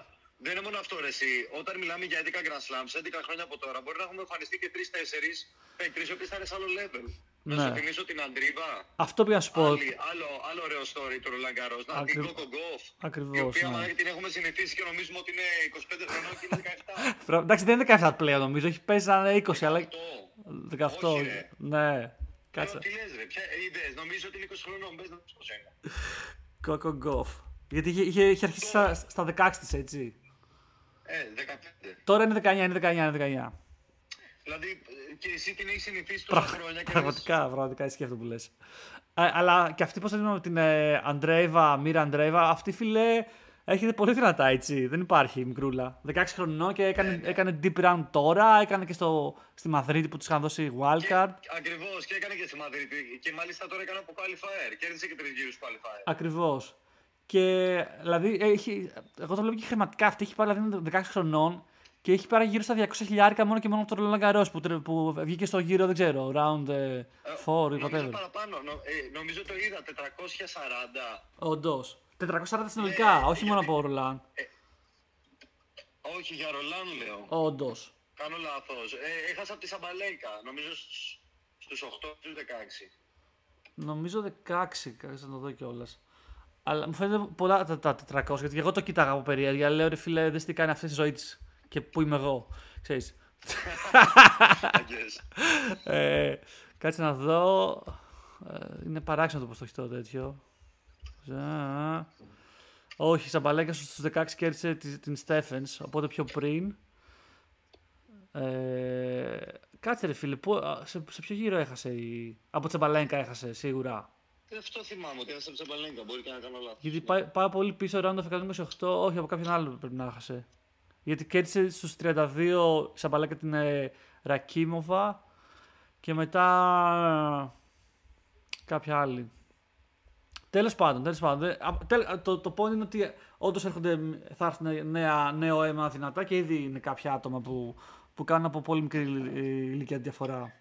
δεν είναι μόνο αυτό ρε εσύ. Όταν μιλάμε για 11 Grand Slams, 11 χρόνια από τώρα, μπορεί να έχουμε εμφανιστεί και 3-4 παίκτες οι οποίοι θα είναι σε άλλο level. Να Ναι. σου θυμίσω την Αντρίβα. Αυτό πήγα να σου πω. Άλλη, άλλο, άλλο ωραίο story του Roland Garros. Να, την Ακριβ- Coco Gauff. Ακριβώς, Η οποία ναι. μαλάκα, την έχουμε συνηθίσει και νομίζουμε ότι είναι 25 χρονών και είναι 17. Πρα- Εντάξει, δεν είναι 17 πλέον νομίζω. Έχει πέσει σαν 20, αλλά. 18. Όχι, ρε. Ναι. Κάτσε. Κάτσε. Τι λες ρε, ποια είδες, νομίζω ότι είναι 20 χρονών, μπες να πεις πώς είναι. Κόκο γκοφ. Γιατί είχε, είχε, είχε αρχίσει στα, στα 16 της, έτσι. Ε, 15. Τώρα είναι 19, είναι 19, είναι 19. Δηλαδή ε, και εσύ την έχεις συνηθίσει τόσα Πραγ- χρόνια και λες, Πραγματικά, πραγματικά ισχύει αυτό που λες. αλλά και αυτή, πώς θα με την ε, Αντρέιβα, Μίρα Αντρέιβα, αυτή φίλε έρχεται πολύ δυνατά έτσι. Δεν υπάρχει μικρούλα. 16 χρονών και έκανε, Ναι, έκανε deep round τώρα, έκανε και στο, στη Μαδρίτη που τους είχαν δώσει wildcard. Ακριβώς και έκανε και στη Μαδρίτη και μάλιστα τώρα έκανε από qualifier, κέρδισε και τρεις γύρους qualifier. Ακριβώς. Και δηλαδή, έχει, εγώ το βλέπω και χρηματικά αυτή. Έχει πάρει δηλαδή, 16 χρονών και έχει πάρει γύρω στα 200 χιλιάρικα μόνο και μόνο από το Roland Garros που, τρε- που βγήκε στο γύρο, δεν ξέρω, round 4 ή Νομίζω whatever. παραπάνω. Νο- ε, νομίζω το είδα. 440. Όντως. 440 συνολικά, όχι μόνο από Roland. Όχι, για Ρολάν λέω. Όντως. Κάνω λάθος. Ε, έχασα από τη Σαμπαλέικα. Νομίζω στους, στους 8 στους 16. Νομίζω 16, κάτσε να το δω κιόλας. Αλλά μου φαίνεται πολλά τα, τα 400, γιατί και εγώ το κοίταγα από περιέργεια. Λέω ρε φίλε, δεν τι κάνει αυτή της ζωής της. Και πού είμαι εγώ, ξέρεις. Αγγές. ε, κάτσε να δω. Ε, είναι παράξενο το πως το έχεις το τέτοιο. Ζα. Όχι, η Σαμπαλέκα στους 16 κέρδισε τη- την Στέφενς, οπότε πιο πριν. Ε, κάτσε ρε φίλε, πού, α, σε, σε ποιο γύρο έχασε η... Από τη Σαμπαλέκα έχασε, σίγουρα; Ε, Αυτό θυμάμαι ότι έχασα από τη Σαμπαλέικα. Μπορεί και να κάνω λάθος. Γιατί πάει, πάει πολύ πίσω round of 128, όχι από κάποιον άλλο πρέπει να έχασε. Γιατί κέρδισε στους 32 η Σαμπαλέκα την ε, Ρακίμοβα και μετά ε, κάποια άλλη. Τέλος πάντων, τέλος πάντων. δεν- α, τέλ- α, το, το point είναι ότι όντως έρχονται, θα έρθουν νέα, νέο αίμα δυνατά και ήδη είναι κάποια άτομα που, που κάνουν από πολύ μικρή ηλι- ηλικία διαφορά.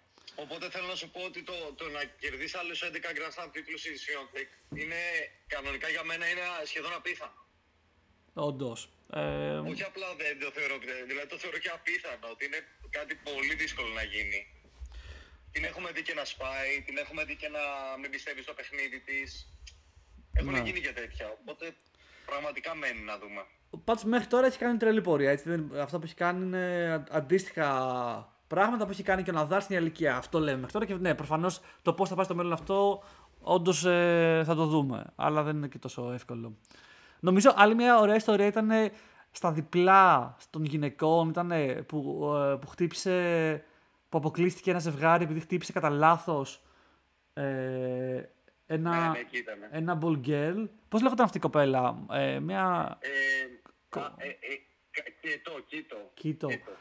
Οπότε θέλω να σου πω ότι το, το να κερδίσεις άλλους 11 Grand Slam τίτλους η Swiatek είναι κανονικά για μένα είναι σχεδόν απίθανο. Όντως. Ε, Όχι απλά δεν το θεωρώ, δηλαδή το θεωρώ και απίθανο ότι είναι κάτι πολύ δύσκολο να γίνει. Την έχουμε δει και να σπάει, την έχουμε δει και να μην πιστεύει στο παιχνίδι της. Έχουν Ναι. γίνει και τέτοια. Οπότε πραγματικά μένει να δούμε. Πάντω μέχρι τώρα έχει κάνει τρελή πορεία. Έτσι. Δεν, αυτά που έχει κάνει είναι α- αντίστοιχα πράγματα που έχει κάνει και ο Ναδάλ στην ηλικία. Αυτό λέμε μέχρι τώρα. Και ναι, προφανώς το πώς θα πάει στο μέλλον αυτό, όντως θα το δούμε. Αλλά δεν είναι και τόσο εύκολο. Νομίζω άλλη μια ωραία ιστορία ήταν ε, στα διπλά των γυναικών ήταν που, ε, που χτύπησε. που αποκλείστηκε ένα ζευγάρι επειδή χτύπησε κατά λάθος ε, ένα, Ναι, ναι, εκεί ήταν. ένα ball girl. Πώς λέγονταν αυτή η κοπέλα, ε, μια. Ε, α, ε, ε, κα- Κοίτο, κοίτο. Κοίτο. Κοίτο.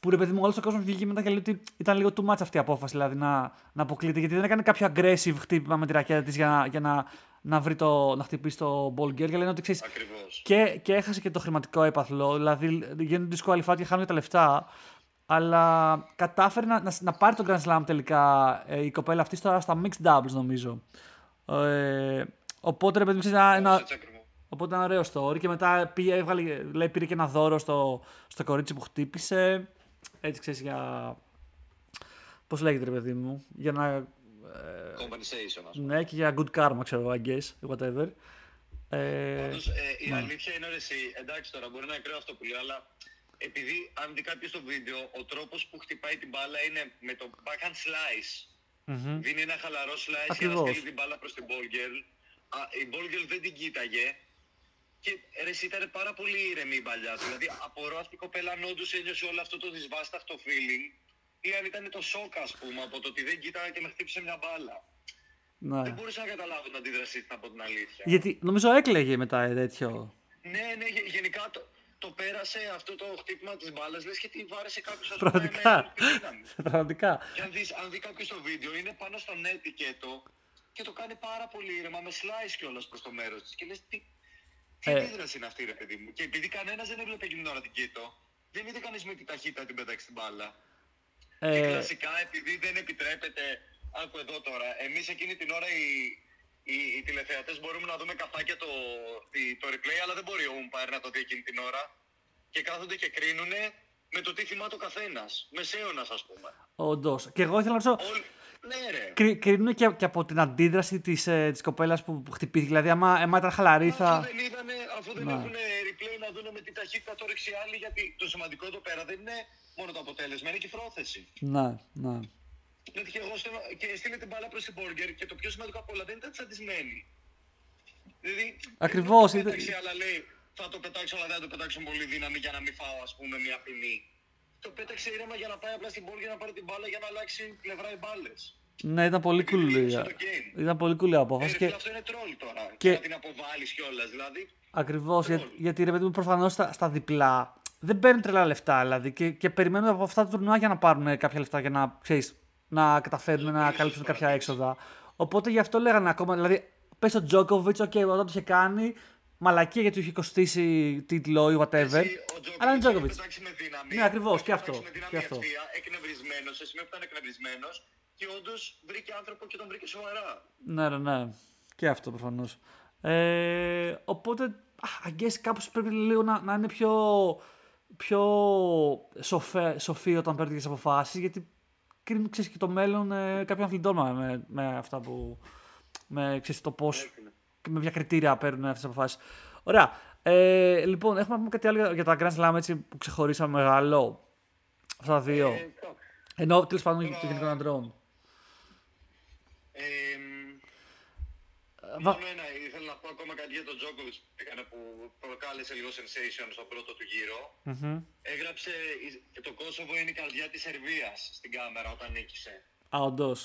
Που ρε παιδί μου, όλος ο κόσμος βγήκε μετά και λέει ότι ήταν λίγο too much αυτή η απόφαση δηλαδή να, να αποκλείται. Γιατί δεν έκανε κάποιο aggressive χτύπημα με τη ρακέτα της για, να, για να, να, βρει το, να χτυπήσει το ball girl. Και λένε ότι ξέρεις. Ακριβώς. Και, και έχασε και το χρηματικό έπαθλο. Δηλαδή γίνονται disqualified και χάνουν και τα λεφτά. Αλλά κατάφερε να, να, να πάρει τον Grand Slam τελικά ε, η κοπέλα αυτή στα, στα mixed doubles νομίζω. Ε, οπότε ρε παιδί μου, ξέρεις, ένα, ένα, Έτσι ακριβώς. Οπότε ένα ωραίο story. Και μετά πήγε, έβγαλε, λέει, πήρε και ένα δώρο στο, στο κορίτσι που χτύπησε. Έτσι ξέρεις για. Πώς λέγεται, ρε παιδί μου. Για να. ε, Compensation, ας πούμε. ναι, και για good karma, ξέρω εγώ, I guess. Whatever. Ε, Πάντως, ε, η αλήθεια είναι ότι εσύ, εντάξει τώρα μπορεί να είναι κρύο αυτό που λέω, αλλά επειδή αν δει κάποιος το βίντεο, ο τρόπος που χτυπάει την μπάλα είναι με το backhand slice. μμμ. Δίνει ένα χαλαρό slice για να Ακριβώς. στείλει την μπάλα προς την ball girl. Α, η ball girl δεν την κοίταγε. Και ρε, εσύ ήταν πάρα πολύ ήρεμη η μπαλιά του. Δηλαδή, απορώ αυτή η κοπέλα αν όντως ένιωσε όλο αυτό το δυσβάσταχτο feeling ή αν ήταν το σοκ, ας πούμε, από το ότι δεν κοίταγε και με χτύπησε μια μπάλα. Ναι. Δεν μπορούσα να καταλάβω την αντίδρασή της από την αλήθεια. Γιατί νομίζω έκλαιγε μετά ε, τέτοιο. Ναι, ναι, γε- γενικά το, το πέρασε αυτό το χτύπημα της μπάλας, λες και τη βάρεσε κάποιος ας Πραγματικά. με όλη τη δύναμη. Πραγματικά. Και αν, δεις, αν δει κάποιος το βίντεο, είναι πάνω στο νέτικετο και το κάνει πάρα πολύ ήρεμα, με slice κιόλας προς το μέρος της. Και λες, τι, τι Ε. αντίδραση είναι αυτή ρε παιδί μου; Και επειδή κανένας δεν έβλεπε εκείνη την ώρα την κέτο, δεν είδε κανείς με τι ταχύτητα την πέταξε την μπάλα. Και Ε, κλασικά, επειδή δεν επιτρέπεται, άκου εδώ τώρα, εμείς εκείνη την ώρα οι, οι, οι τηλεθεατές μπορούμε να δούμε καπάκια το, τη- το replay, αλλά δεν μπορεί ο umpire να το δει εκείνη την ώρα. Και κάθονται και κρίνουν με το τι θυμάται ο καθένας. Μεσαίωνας, ας πούμε. Όντως. Και εγώ ήθελα να ρωτήσω. Όλοι... Ναι, ρε. κρι- Κρίνουν και, και από την αντίδραση της ε, της κοπέλας που, που χτυπήθηκε. Δηλαδή, άμα, άμα ήταν χαλαρή, Αφού θα. δεν, είδανε, αφού δεν Ναι. έχουν replay να δουν με τι ταχύτητα το ρίξει η άλλη, γιατί το σημαντικό εδώ πέρα δεν είναι μόνο το αποτέλεσμα, είναι και η πρόθεση. Ναι, ναι. Δηλαδή και εγώ στέλνω, και στείλε την μπάλα προς την Μπόργκερ και το πιο σημαντικό απ' όλα δεν ήταν τσαντισμένη. Δηλαδή, Ακριβώς, δεν το είδε- πέταξε, αλλά λέει θα το πετάξω, αλλά δεν θα το πετάξω με πολύ δύναμη για να μην φάω, ας πούμε, μια ποινή. Το πέταξε ήρεμα για να πάει απλά στην Μπόργκερ να πάρει την μπάλα για να αλλάξει πλευρά οι μπάλες. Ναι, ήταν πολύ Επειδή cool. δίνει η- στο game. Ήταν πολύ cool η Ε, απόφαση. ρε, Και... φίλε, αυτό είναι τρόλ τώρα. Και, και- να την αποβάλεις κιόλας, δηλαδή. Ακριβώς. Τρόλ. Για, γιατί ρε παιδί μου, προφανώς στα, στα διπλά δεν παίρνουν τρελά λεφτά δηλαδή. Και, και περιμένουν από αυτά τα τουρνουά για να πάρουν ε, κάποια λεφτά για να, ξέρεις, να καταφέρουν να Πολύ καλύψουν σωστό κάποια έξοδα. Οπότε γι' αυτό λέγανε ακόμα. Δηλαδή, πες ο Τζόκοβιτ, OK, όταν το είχε κάνει, μαλακία γιατί του είχε κοστίσει τίτλο ή whatever. Εσύ, ο Τζόκοβιτς Αλλά είναι έχει Τζόκοβιτς. πετάξει με δύναμη. Ναι, ακριβώς, έχει και αυτό, πετάξει Με δύναμη και αυτό. ευθεία, εκνευρισμένος, σε σημείο που ήταν εκνευρισμένος και όντως βρήκε άνθρωπο και τον βρήκε σοβαρά. Ναι, ναι, ναι. Και αυτό προφανώς. Ε, οπότε, α, I guess κάπως πρέπει λίγο να, να είναι πιο, πιο σοφέ, σοφή όταν παίρνει τις αποφάσεις, γιατί κρίνουν ξέρεις, και το μέλλον ε, κάποιων αθλητών με, με, με αυτά που... με, ξέρεις, το πώς και με ποια κριτήρια παίρνουν αυτές τις αποφάσεις. Ωραία. Ε, λοιπόν, έχουμε να πούμε κάτι άλλο για, για τα Grand Slam έτσι, που ξεχωρίσαμε μεγάλο. Αυτά τα δύο. Ε, εντάξει. Ενώ τέλος πάντων το γενικό αντρών. Ε, Βα- Μόνο ένα, ήθελα να πω ακόμα κάτι για τον Τζόκοβιτ που έκανε που προκάλεσε λίγο sensation στο πρώτο του γύρο. Μμμ. Έγραψε «Η- το Κόσοβο είναι η καρδιά της Σερβίας στην κάμερα όταν νίκησε. Α, όντως.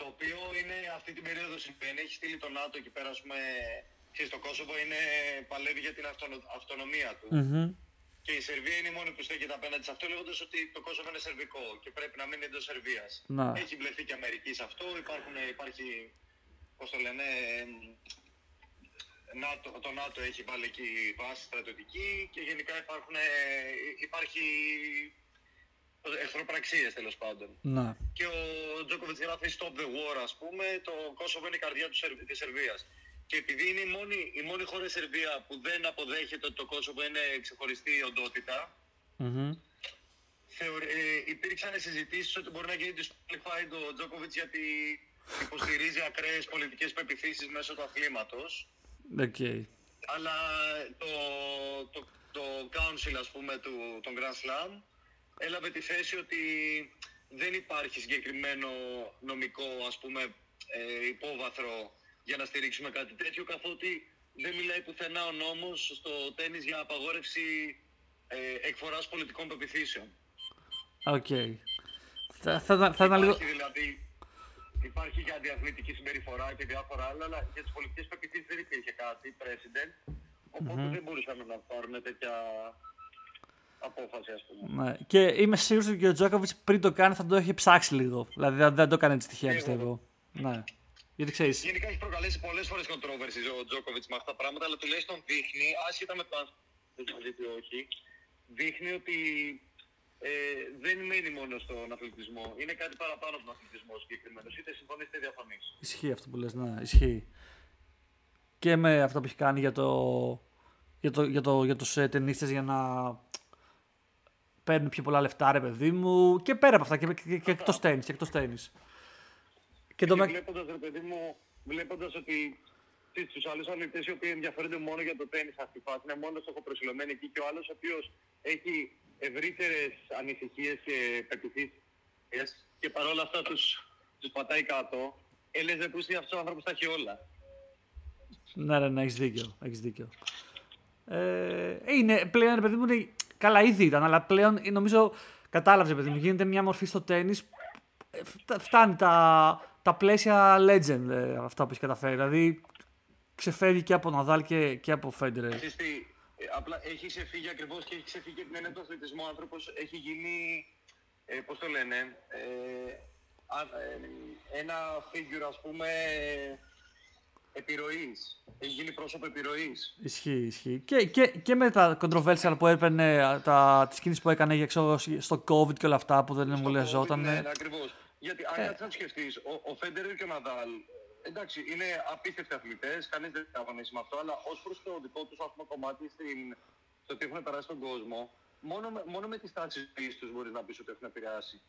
Το οποίο είναι αυτή την περίοδο συμβαίνει. Έχει στείλει τον ΝΑΤΟ εκεί πέρα, ας πούμε. Ξέρεις, το Κόσοβο είναι, παλεύει για την αυτονο- αυτονομία του. Μμμ. Και η Σερβία είναι η μόνη που στέκεται απέναντι σε αυτό, λέγοντας ότι το Κόσοβο είναι σερβικό και πρέπει να μείνει εντός Σερβίας. Να. Έχει μπλεχθεί και η Αμερική σε αυτό. Υπάρχουν, υπάρχει, πώς το λένε, εμ, ΝΑΤΟ, το ΝΑΤΟ έχει βάλει εκεί βάση στρατιωτική και γενικά υπάρχουν, ε, υπάρχει εχθροπραξίες τέλος πάντων. Να. Και ο Τζόκοβιτς γράφει Stop the War, ας πούμε. Το Κόσοβο είναι η καρδιά του Σερ... της Σερβίας. Και επειδή είναι η μόνη, η μόνη χώρα η Σερβία που δεν αποδέχεται ότι το Κόσοβο είναι ξεχωριστή οντότητα, Μμμ. θεωρ... ε, υπήρξαν συζητήσεις ότι μπορεί να γίνει disqualified ο Τζόκοβιτς γιατί υποστηρίζει ακραίες πολιτικές πεποιθήσεις μέσω του αθλήματος. Οκ. Αλλά το, το, το council, ας πούμε, του, των Grand Slam έλαβε τη θέση ότι δεν υπάρχει συγκεκριμένο νομικό, ας πούμε, ε, υπόβαθρο για να στηρίξουμε κάτι τέτοιο, καθότι δεν μιλάει πουθενά ο νόμος στο τένις για απαγόρευση ε, εκφοράς πολιτικών πεποιθήσεων. Οκ. Θα, θα, θα, θα ήταν λίγο. Υπάρχει δηλαδή, υπάρχει για αντιαθλητική συμπεριφορά και διάφορα άλλα, αλλά για τις πολιτικές πεποιθήσεις δεν υπήρχε κάτι, precedent, οπότε δεν μπορούσαν να πάρουν τέτοια απόφαση, ας πούμε. Ναι. Και είμαι σίγουρος ότι και ο Τζόκοβιτς πριν το κάνει θα το είχε ψάξει λίγο. Δηλαδή δεν, δεν το έκανε έτσι τυχαία Εγώ. πιστεύω. Ναι. Γιατί ξέρεις. Γενικά έχει προκαλέσει πολλές φορές controversy ο Τζόκοβιτς με αυτά τα πράγματα, αλλά τουλάχιστον δείχνει, άσχετα με το αν δεν το δείτε ή όχι, δείχνει ότι ε, δεν μένει μόνο στον αθλητισμό. Είναι κάτι παραπάνω από τον αθλητισμό συγκεκριμένος. Είτε συμφωνείς είτε διαφωνείς. Ισχύει αυτό που λες, ναι, ισχύει. Και με αυτό που έχει κάνει για, το, για, το, για, το, για τους ε, ταινίστες για να παίρνουν πιο πολλά λεφτά, ρε παιδί μου. Και πέρα από αυτά, και, και, και εκτός τέννις, και εκτός τέννις. Και το Και με... βλέποντας, ρε παιδί μου, βλέποντας ότι τους άλλους αθλητές οι οποίοι ενδιαφέρονται μόνο για το τέννη αυτή τη φάση είναι μόνος στοχοπροσυλλομένοι εκεί και ο άλλος ο οποίος έχει ευρύτερες ανησυχίες και πεπιθήσεις και παρόλα αυτά τους τους πατάει κάτω, έλεγε που είναι αυτός ο άνθρωπος τα έχει όλα. Ναι, ναι, ναι, έχεις δίκιο, έχεις δίκιο. Ε, είναι πλέον, ρε παιδί μου, είναι, καλά ήδη ήταν, αλλά πλέον ε, νομίζω κατάλαβες, παιδί μου, γίνεται μια μορφή στο τέννις, ε, φτα- φτάνει τα, τα πλαίσια legend ε, αυτά που έχεις καταφέρει. Δηλαδή, ξεφεύγει και από Ναδάλ και, και από Φέντερερ. Ξέρεις τι, ε, απλά έχει ξεφύγει ακριβώς και έχει ξεφύγει και την έννοια του αθλητισμού. Ο άνθρωπος έχει γίνει, ε, πώς το λένε, ε, α, ε, ένα figure ας πούμε επιρροής. Έχει γίνει πρόσωπο επιρροής. Ισχύει, ισχύει. Και, και, και με τα controversial που έπαιρνε, τα, τις κινήσεις που έκανε για, ξέρω, στο COVID και όλα αυτά που δεν εμβολιαζόταν. Ναι, ναι, ακριβώς. Γιατί αν κάτσεις να σκεφτείς, ο, ο Φέντερερ και ο Ναδάλ, εντάξει, είναι απίστευτοι αθλητές, κανείς δεν θα αγωνίσει με αυτό, αλλά ως προς το δικό τους ας πούμε, κομμάτι στην, στο τι έχουν περάσει στον κόσμο, μόνο, με- μόνο με τις τάσει ζωής τους μπορείς να πεις ότι έχουν επηρεάσει.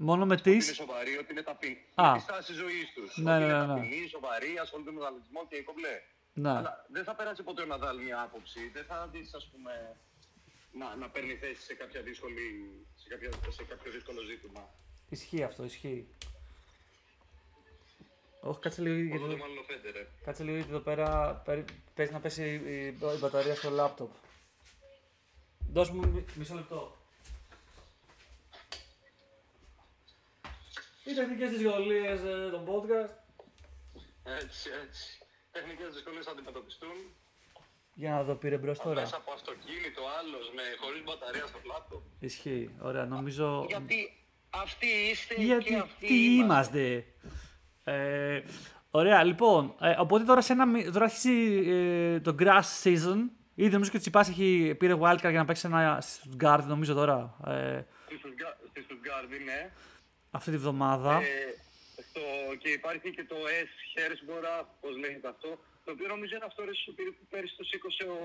Μόνο με Ότι είναι τις... σοβαροί, ότι είναι ταπεινοί. Α. Με τι τάσει ζωή τους. Ναι, ότι ναι, είναι ναι, ναι. ταπεινοί, σοβαροί, ασχολούνται με τον αθλητισμό και κομπλέ. Ναι. Αλλά δεν θα περάσει ποτέ ο Ναδάλ μια άποψη. Δεν θα δει, ας πούμε, να, να παίρνει θέση σε, κάποια δύσκολη, σε, κάποια, σε κάποιο δύσκολο ζήτημα. Ισχύει αυτό, ισχύει. Όχι, κάτσε λίγο, Οπότε γιατί, μάλλον ο Φέντερερ. κάτσε λίγο γιατί εδώ πέρα παίρνει- παίζει να πέσει η, η, η μπαταρία στο λάπτοπ. Δώσ' μου μι- μισό λεπτό. Οι τεχνικές δυσκολίες ε, των podcast. Έτσι, έτσι. Τεχνικές δυσκολίες θα αντιμετωπιστούν. Για να δω πήρε μπρος τώρα. Μέσα από αυτοκίνητο, άλλος με χωρίς μπαταρία στο πλάτο. Ισχύει. Ωραία, νομίζω... Γιατί αυτοί είστε και Γιατί αυτοί τι είμαστε. Ε, Ωραία, λοιπόν. Ε, οπότε τώρα, σε ένα, μη- τώρα αρχίζει ε, το grass season. Ήδη νομίζω και ο Τσιπάς έχει πήρε wildcard για να παίξει ένα στη Stuttgart, νομίζω τώρα. Ε, Στη Στουτγκά- Στη Στουτγκάρδη, ναι. Αυτή τη βδομάδα. Ε, στο, και υπάρχει και το S Hersbora, πώς λέγεται αυτό, το οποίο νομίζω είναι αυτό ρε, σου, που πέρυσι το σήκωσε ο,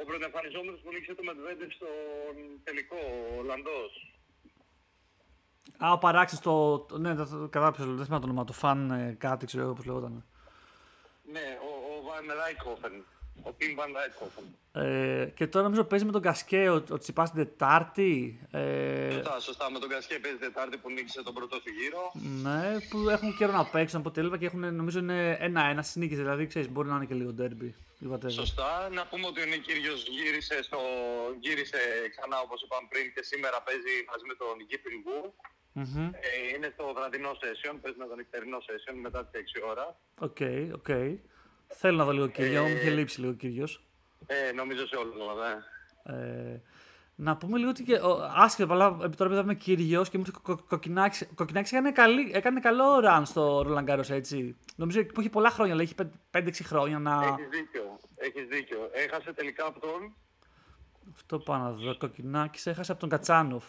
ο πρωτοεμφανιζόμενος που νίκησε το Medvedev στον τελικό, ο Ολλανδός. Α, ο παράξενος το. το- Ναι, το, το, κατάλαβα, δεν θυμάμαι το όνομα. Το φαν ε, κάτι, ξέρω εγώ πώς λεγόταν. Ναι, ο, ο Van Rijkhoven. Ο Tim Van Rijkhoven. Ε, και τώρα νομίζω παίζει με τον Κασκέ ο, ο Τσιπάς την Τετάρτη. Ε, Σωστά, σωστά. Με τον Κασκέ παίζει Τετάρτη που νίκησε τον πρώτο του γύρο. ναι, που έχουν καιρό να παίξουν από τέλβα και έχουν νομίζω είναι ένα-ένα στι νίκε. Δηλαδή ξέρεις, μπορεί να είναι και λίγο ντέρμπι. ή whatever. Σωστά. Να πούμε ότι ο Νικήριος γύρισε, στο, γύρισε ξανά όπως είπαμε πριν και σήμερα παίζει μαζί με τον Γκίπιν Γκου. Μμμ. Ε, είναι στο βραδινό session, παίζει με τον νυχτερινό session μετά τις 6 ώρα. Οκ, οκ. Θέλω να δω λίγο κύριο, μου Ε, είχε λείψει λίγο κύριος. Ε, νομίζω σε όλους μας, ναι. Ε, να πούμε λίγο ότι και, ο, άσχετο, αλλά επί τώρα που είδαμε κύριος και μου είπε ο Κοκκινάκη. Ο Κοκκινάκης έκανε, καλή, έκανε καλό run στο Roland Garros, έτσι. Νομίζω που έχει πολλά χρόνια, λέει, έχει 5-6 χρόνια να. Έχεις δίκιο, έχεις δίκιο. Έχασε τελικά από τον, Αυτό πάω να δω. Κοκκινάκη έχασε από τον Κατσάνοφ.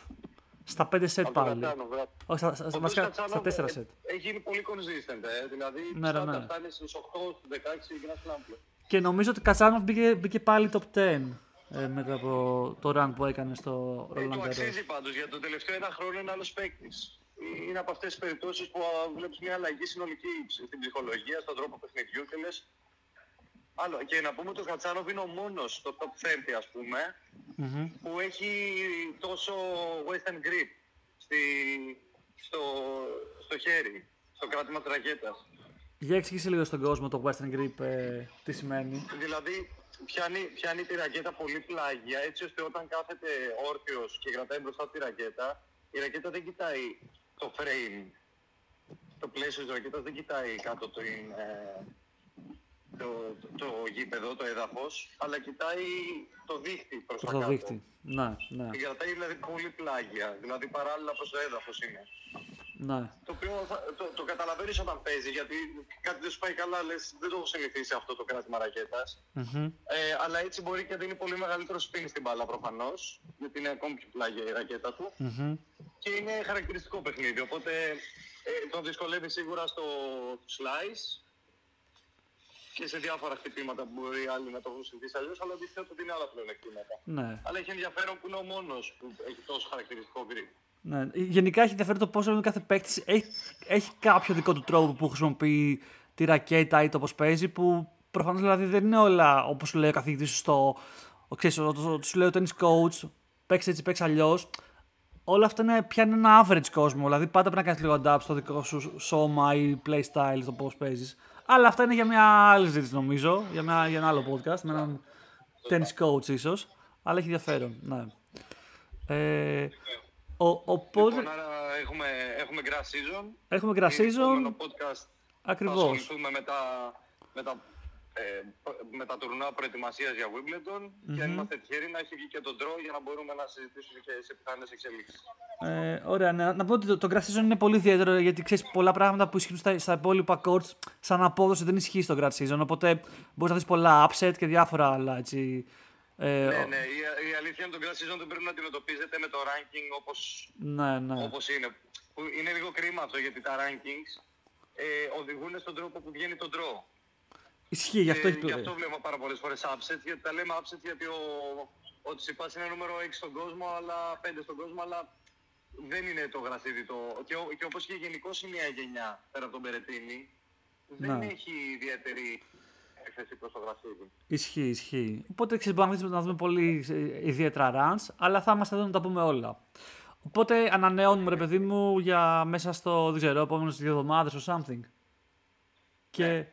Στα 5 σετ από τον πάλι. Κατσάνο, βράδυ. Όχι, στα, στα, Ο οποίος βασικά, Κατσάνο, στα 4 ε, σετ. Έχει γίνει πολύ consistent, ε. δηλαδή Ναι, ρε, πάντα ναι. φτάνει στους 8, στους 16 Grand Slam. Και νομίζω ότι Κατσάνοφ μπήκε, μπήκε πάλι top 10 ε, μετά από το run που έκανε στο Ε, Roland του Garros. αξίζει πάντως, για το τελευταίο ένα χρόνο είναι άλλος παίκτης. Είναι από αυτές τις περιπτώσεις που α, βλέπεις μια αλλαγή συνολική στην ψυχολογία, στον τρόπο παιχνιδιού και λες Άλλο. Και να πούμε ότι ο Κατσάνοβ είναι ο μόνος στο top 30 ας πούμε Μμμ. που έχει τόσο western grip στη, στο, στο χέρι, στο κράτημα της ρακέτας. Για εξήγησε λίγο στον κόσμο το Western Grip ε, τι σημαίνει. Δηλαδή πιάνει, πιάνει τη ρακέτα πολύ πλάγια έτσι ώστε όταν κάθεται όρθιος και κρατάει μπροστά τη ρακέτα η ρακέτα δεν κοιτάει το frame. Το πλαίσιο της ρακέτας δεν κοιτάει κάτω το, ε, το, το, το γήπεδο, το έδαφος, αλλά κοιτάει το δίχτυ προς τα Προς το κάτω. δίχτυ. Ναι, ναι, Την κρατάει δηλαδή πολύ πλάγια, δηλαδή παράλληλα προς το έδαφος είναι. ναι. Το οποίο θα- το, το καταλαβαίνεις όταν παίζει, γιατί κάτι δεν σου πάει καλά, λες δεν το έχω συνηθίσει αυτό το κράτημα ρακέτας. Μμμ. Ε, αλλά έτσι μπορεί και να δίνει πολύ μεγαλύτερο spin στην μπάλα προφανώς, γιατί είναι ακόμη πιο πλάγια η ρακέτα του. Μμμ. Και είναι χαρακτηριστικό παιχνίδι, οπότε ε, τον δυσκολεύει σίγουρα στο slice και σε διάφορα χτυπήματα που μπορεί άλλοι να το έχουν συνηθίσει αλλιώς, αλλά αντιθέτω ότι είναι άλλα πλεονεκτήματα. Ναι. Αλλά έχει ενδιαφέρον που είναι ο μόνος που έχει τόσο χαρακτηριστικό grip. ναι. Γενικά έχει ενδιαφέρον το πόσο κάθε παίκτης έχει, έχει κάποιο δικό του τρόπο που χρησιμοποιεί τη ρακέτα ή το πώς παίζει. Που προφανώς δηλαδή δεν είναι όλα όπως σου λέει ο καθηγητής σου στο. Ο, ξέρεις, ο, το, το, σου λέει ο tennis coach, παίξει έτσι, παίξει αλλιώς. Όλα αυτά είναι, πιάνει ένα average κόσμο. Δηλαδή πάντα πρέπει να κάνεις λίγο adapt στο δικό σου σώμα ή playstyle, το πώς παίζεις. Αλλά αυτά είναι για μια άλλη ζήτηση νομίζω, για, μια, για ένα άλλο podcast, με έναν tennis coach ίσως. Αλλά έχει ενδιαφέρον. Ναι. Ε, ο, οπότε Λοιπόν, άρα έχουμε, έχουμε grass season. έχουμε grass Στο επόμενο season. podcast Ακριβώς. θα ασχοληθούμε με τα, με τα, ε, με τα τουρνουά προετοιμασίας για Wimbledon και αν είμαστε τυχεροί να έχει βγει και τον draw για να μπορούμε να συζητήσουμε και σε πιθανές εξελίξεις. Ε, ωραία, να, να πω ότι το, το grass season είναι πολύ ιδιαίτερο γιατί ξέρεις πολλά πράγματα που ισχύουν στα, στα υπόλοιπα courts σαν απόδοση δεν ισχύει στο grass season. Οπότε μπορείς να δεις πολλά upset και διάφορα άλλα έτσι. Ε, Ναι, ο- ναι, η, η αλήθεια είναι ότι το grass season δεν πρέπει να αντιμετωπίζεται με το ranking όπως, ναι, ναι. όπως είναι. Που είναι λίγο κρίμα αυτό γιατί τα rankings ε, οδηγούν στον τρόπο που βγαίνει το draw. Ισχύει, γι' αυτό έχει Ε, γι' πλέον. αυτό βλέπω πάρα πολλές φορές upsets, γιατί τα λέμε upsets γιατί ο, ο Τσιπάς είναι νούμερο 6 στον κόσμο, αλλά 5 στον κόσμο, αλλά δεν είναι το γρασίδι το... Και, ο- και όπως και γενικώ η νέα γενιά, πέρα από τον Περετίνη, δεν Ναι. έχει ιδιαίτερη έκθεση προς το γρασίδι. Ισχύει, ισχύει. Οπότε ξέρεις, μπορούμε να δούμε- να δούμε πολύ ε, ιδιαίτερα runs, αλλά θα είμαστε εδώ να τα πούμε όλα. Οπότε ανανεώνουμε ρε παιδί μου για μέσα στο, δεν ξέρω, επόμενες δύο εβδομάδες or something. Και Yes,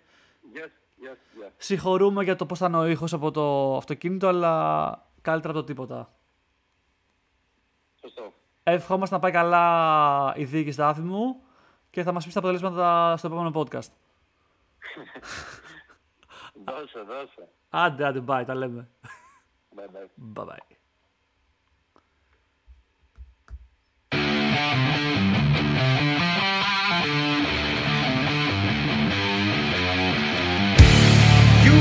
yes, yes. συγχωρούμε για το πώς ήταν ο ήχος από το αυτοκίνητο, αλλά καλύτερα από το τίποτα. Σωστό. Ευχόμαστε να πάει καλά η δίκη στάθη μου και θα μας πεις τα αποτελέσματα στο επόμενο podcast. δώσε, δώσε. Άντε, άντε, bye, τα λέμε. Bye, bye. Bye bye.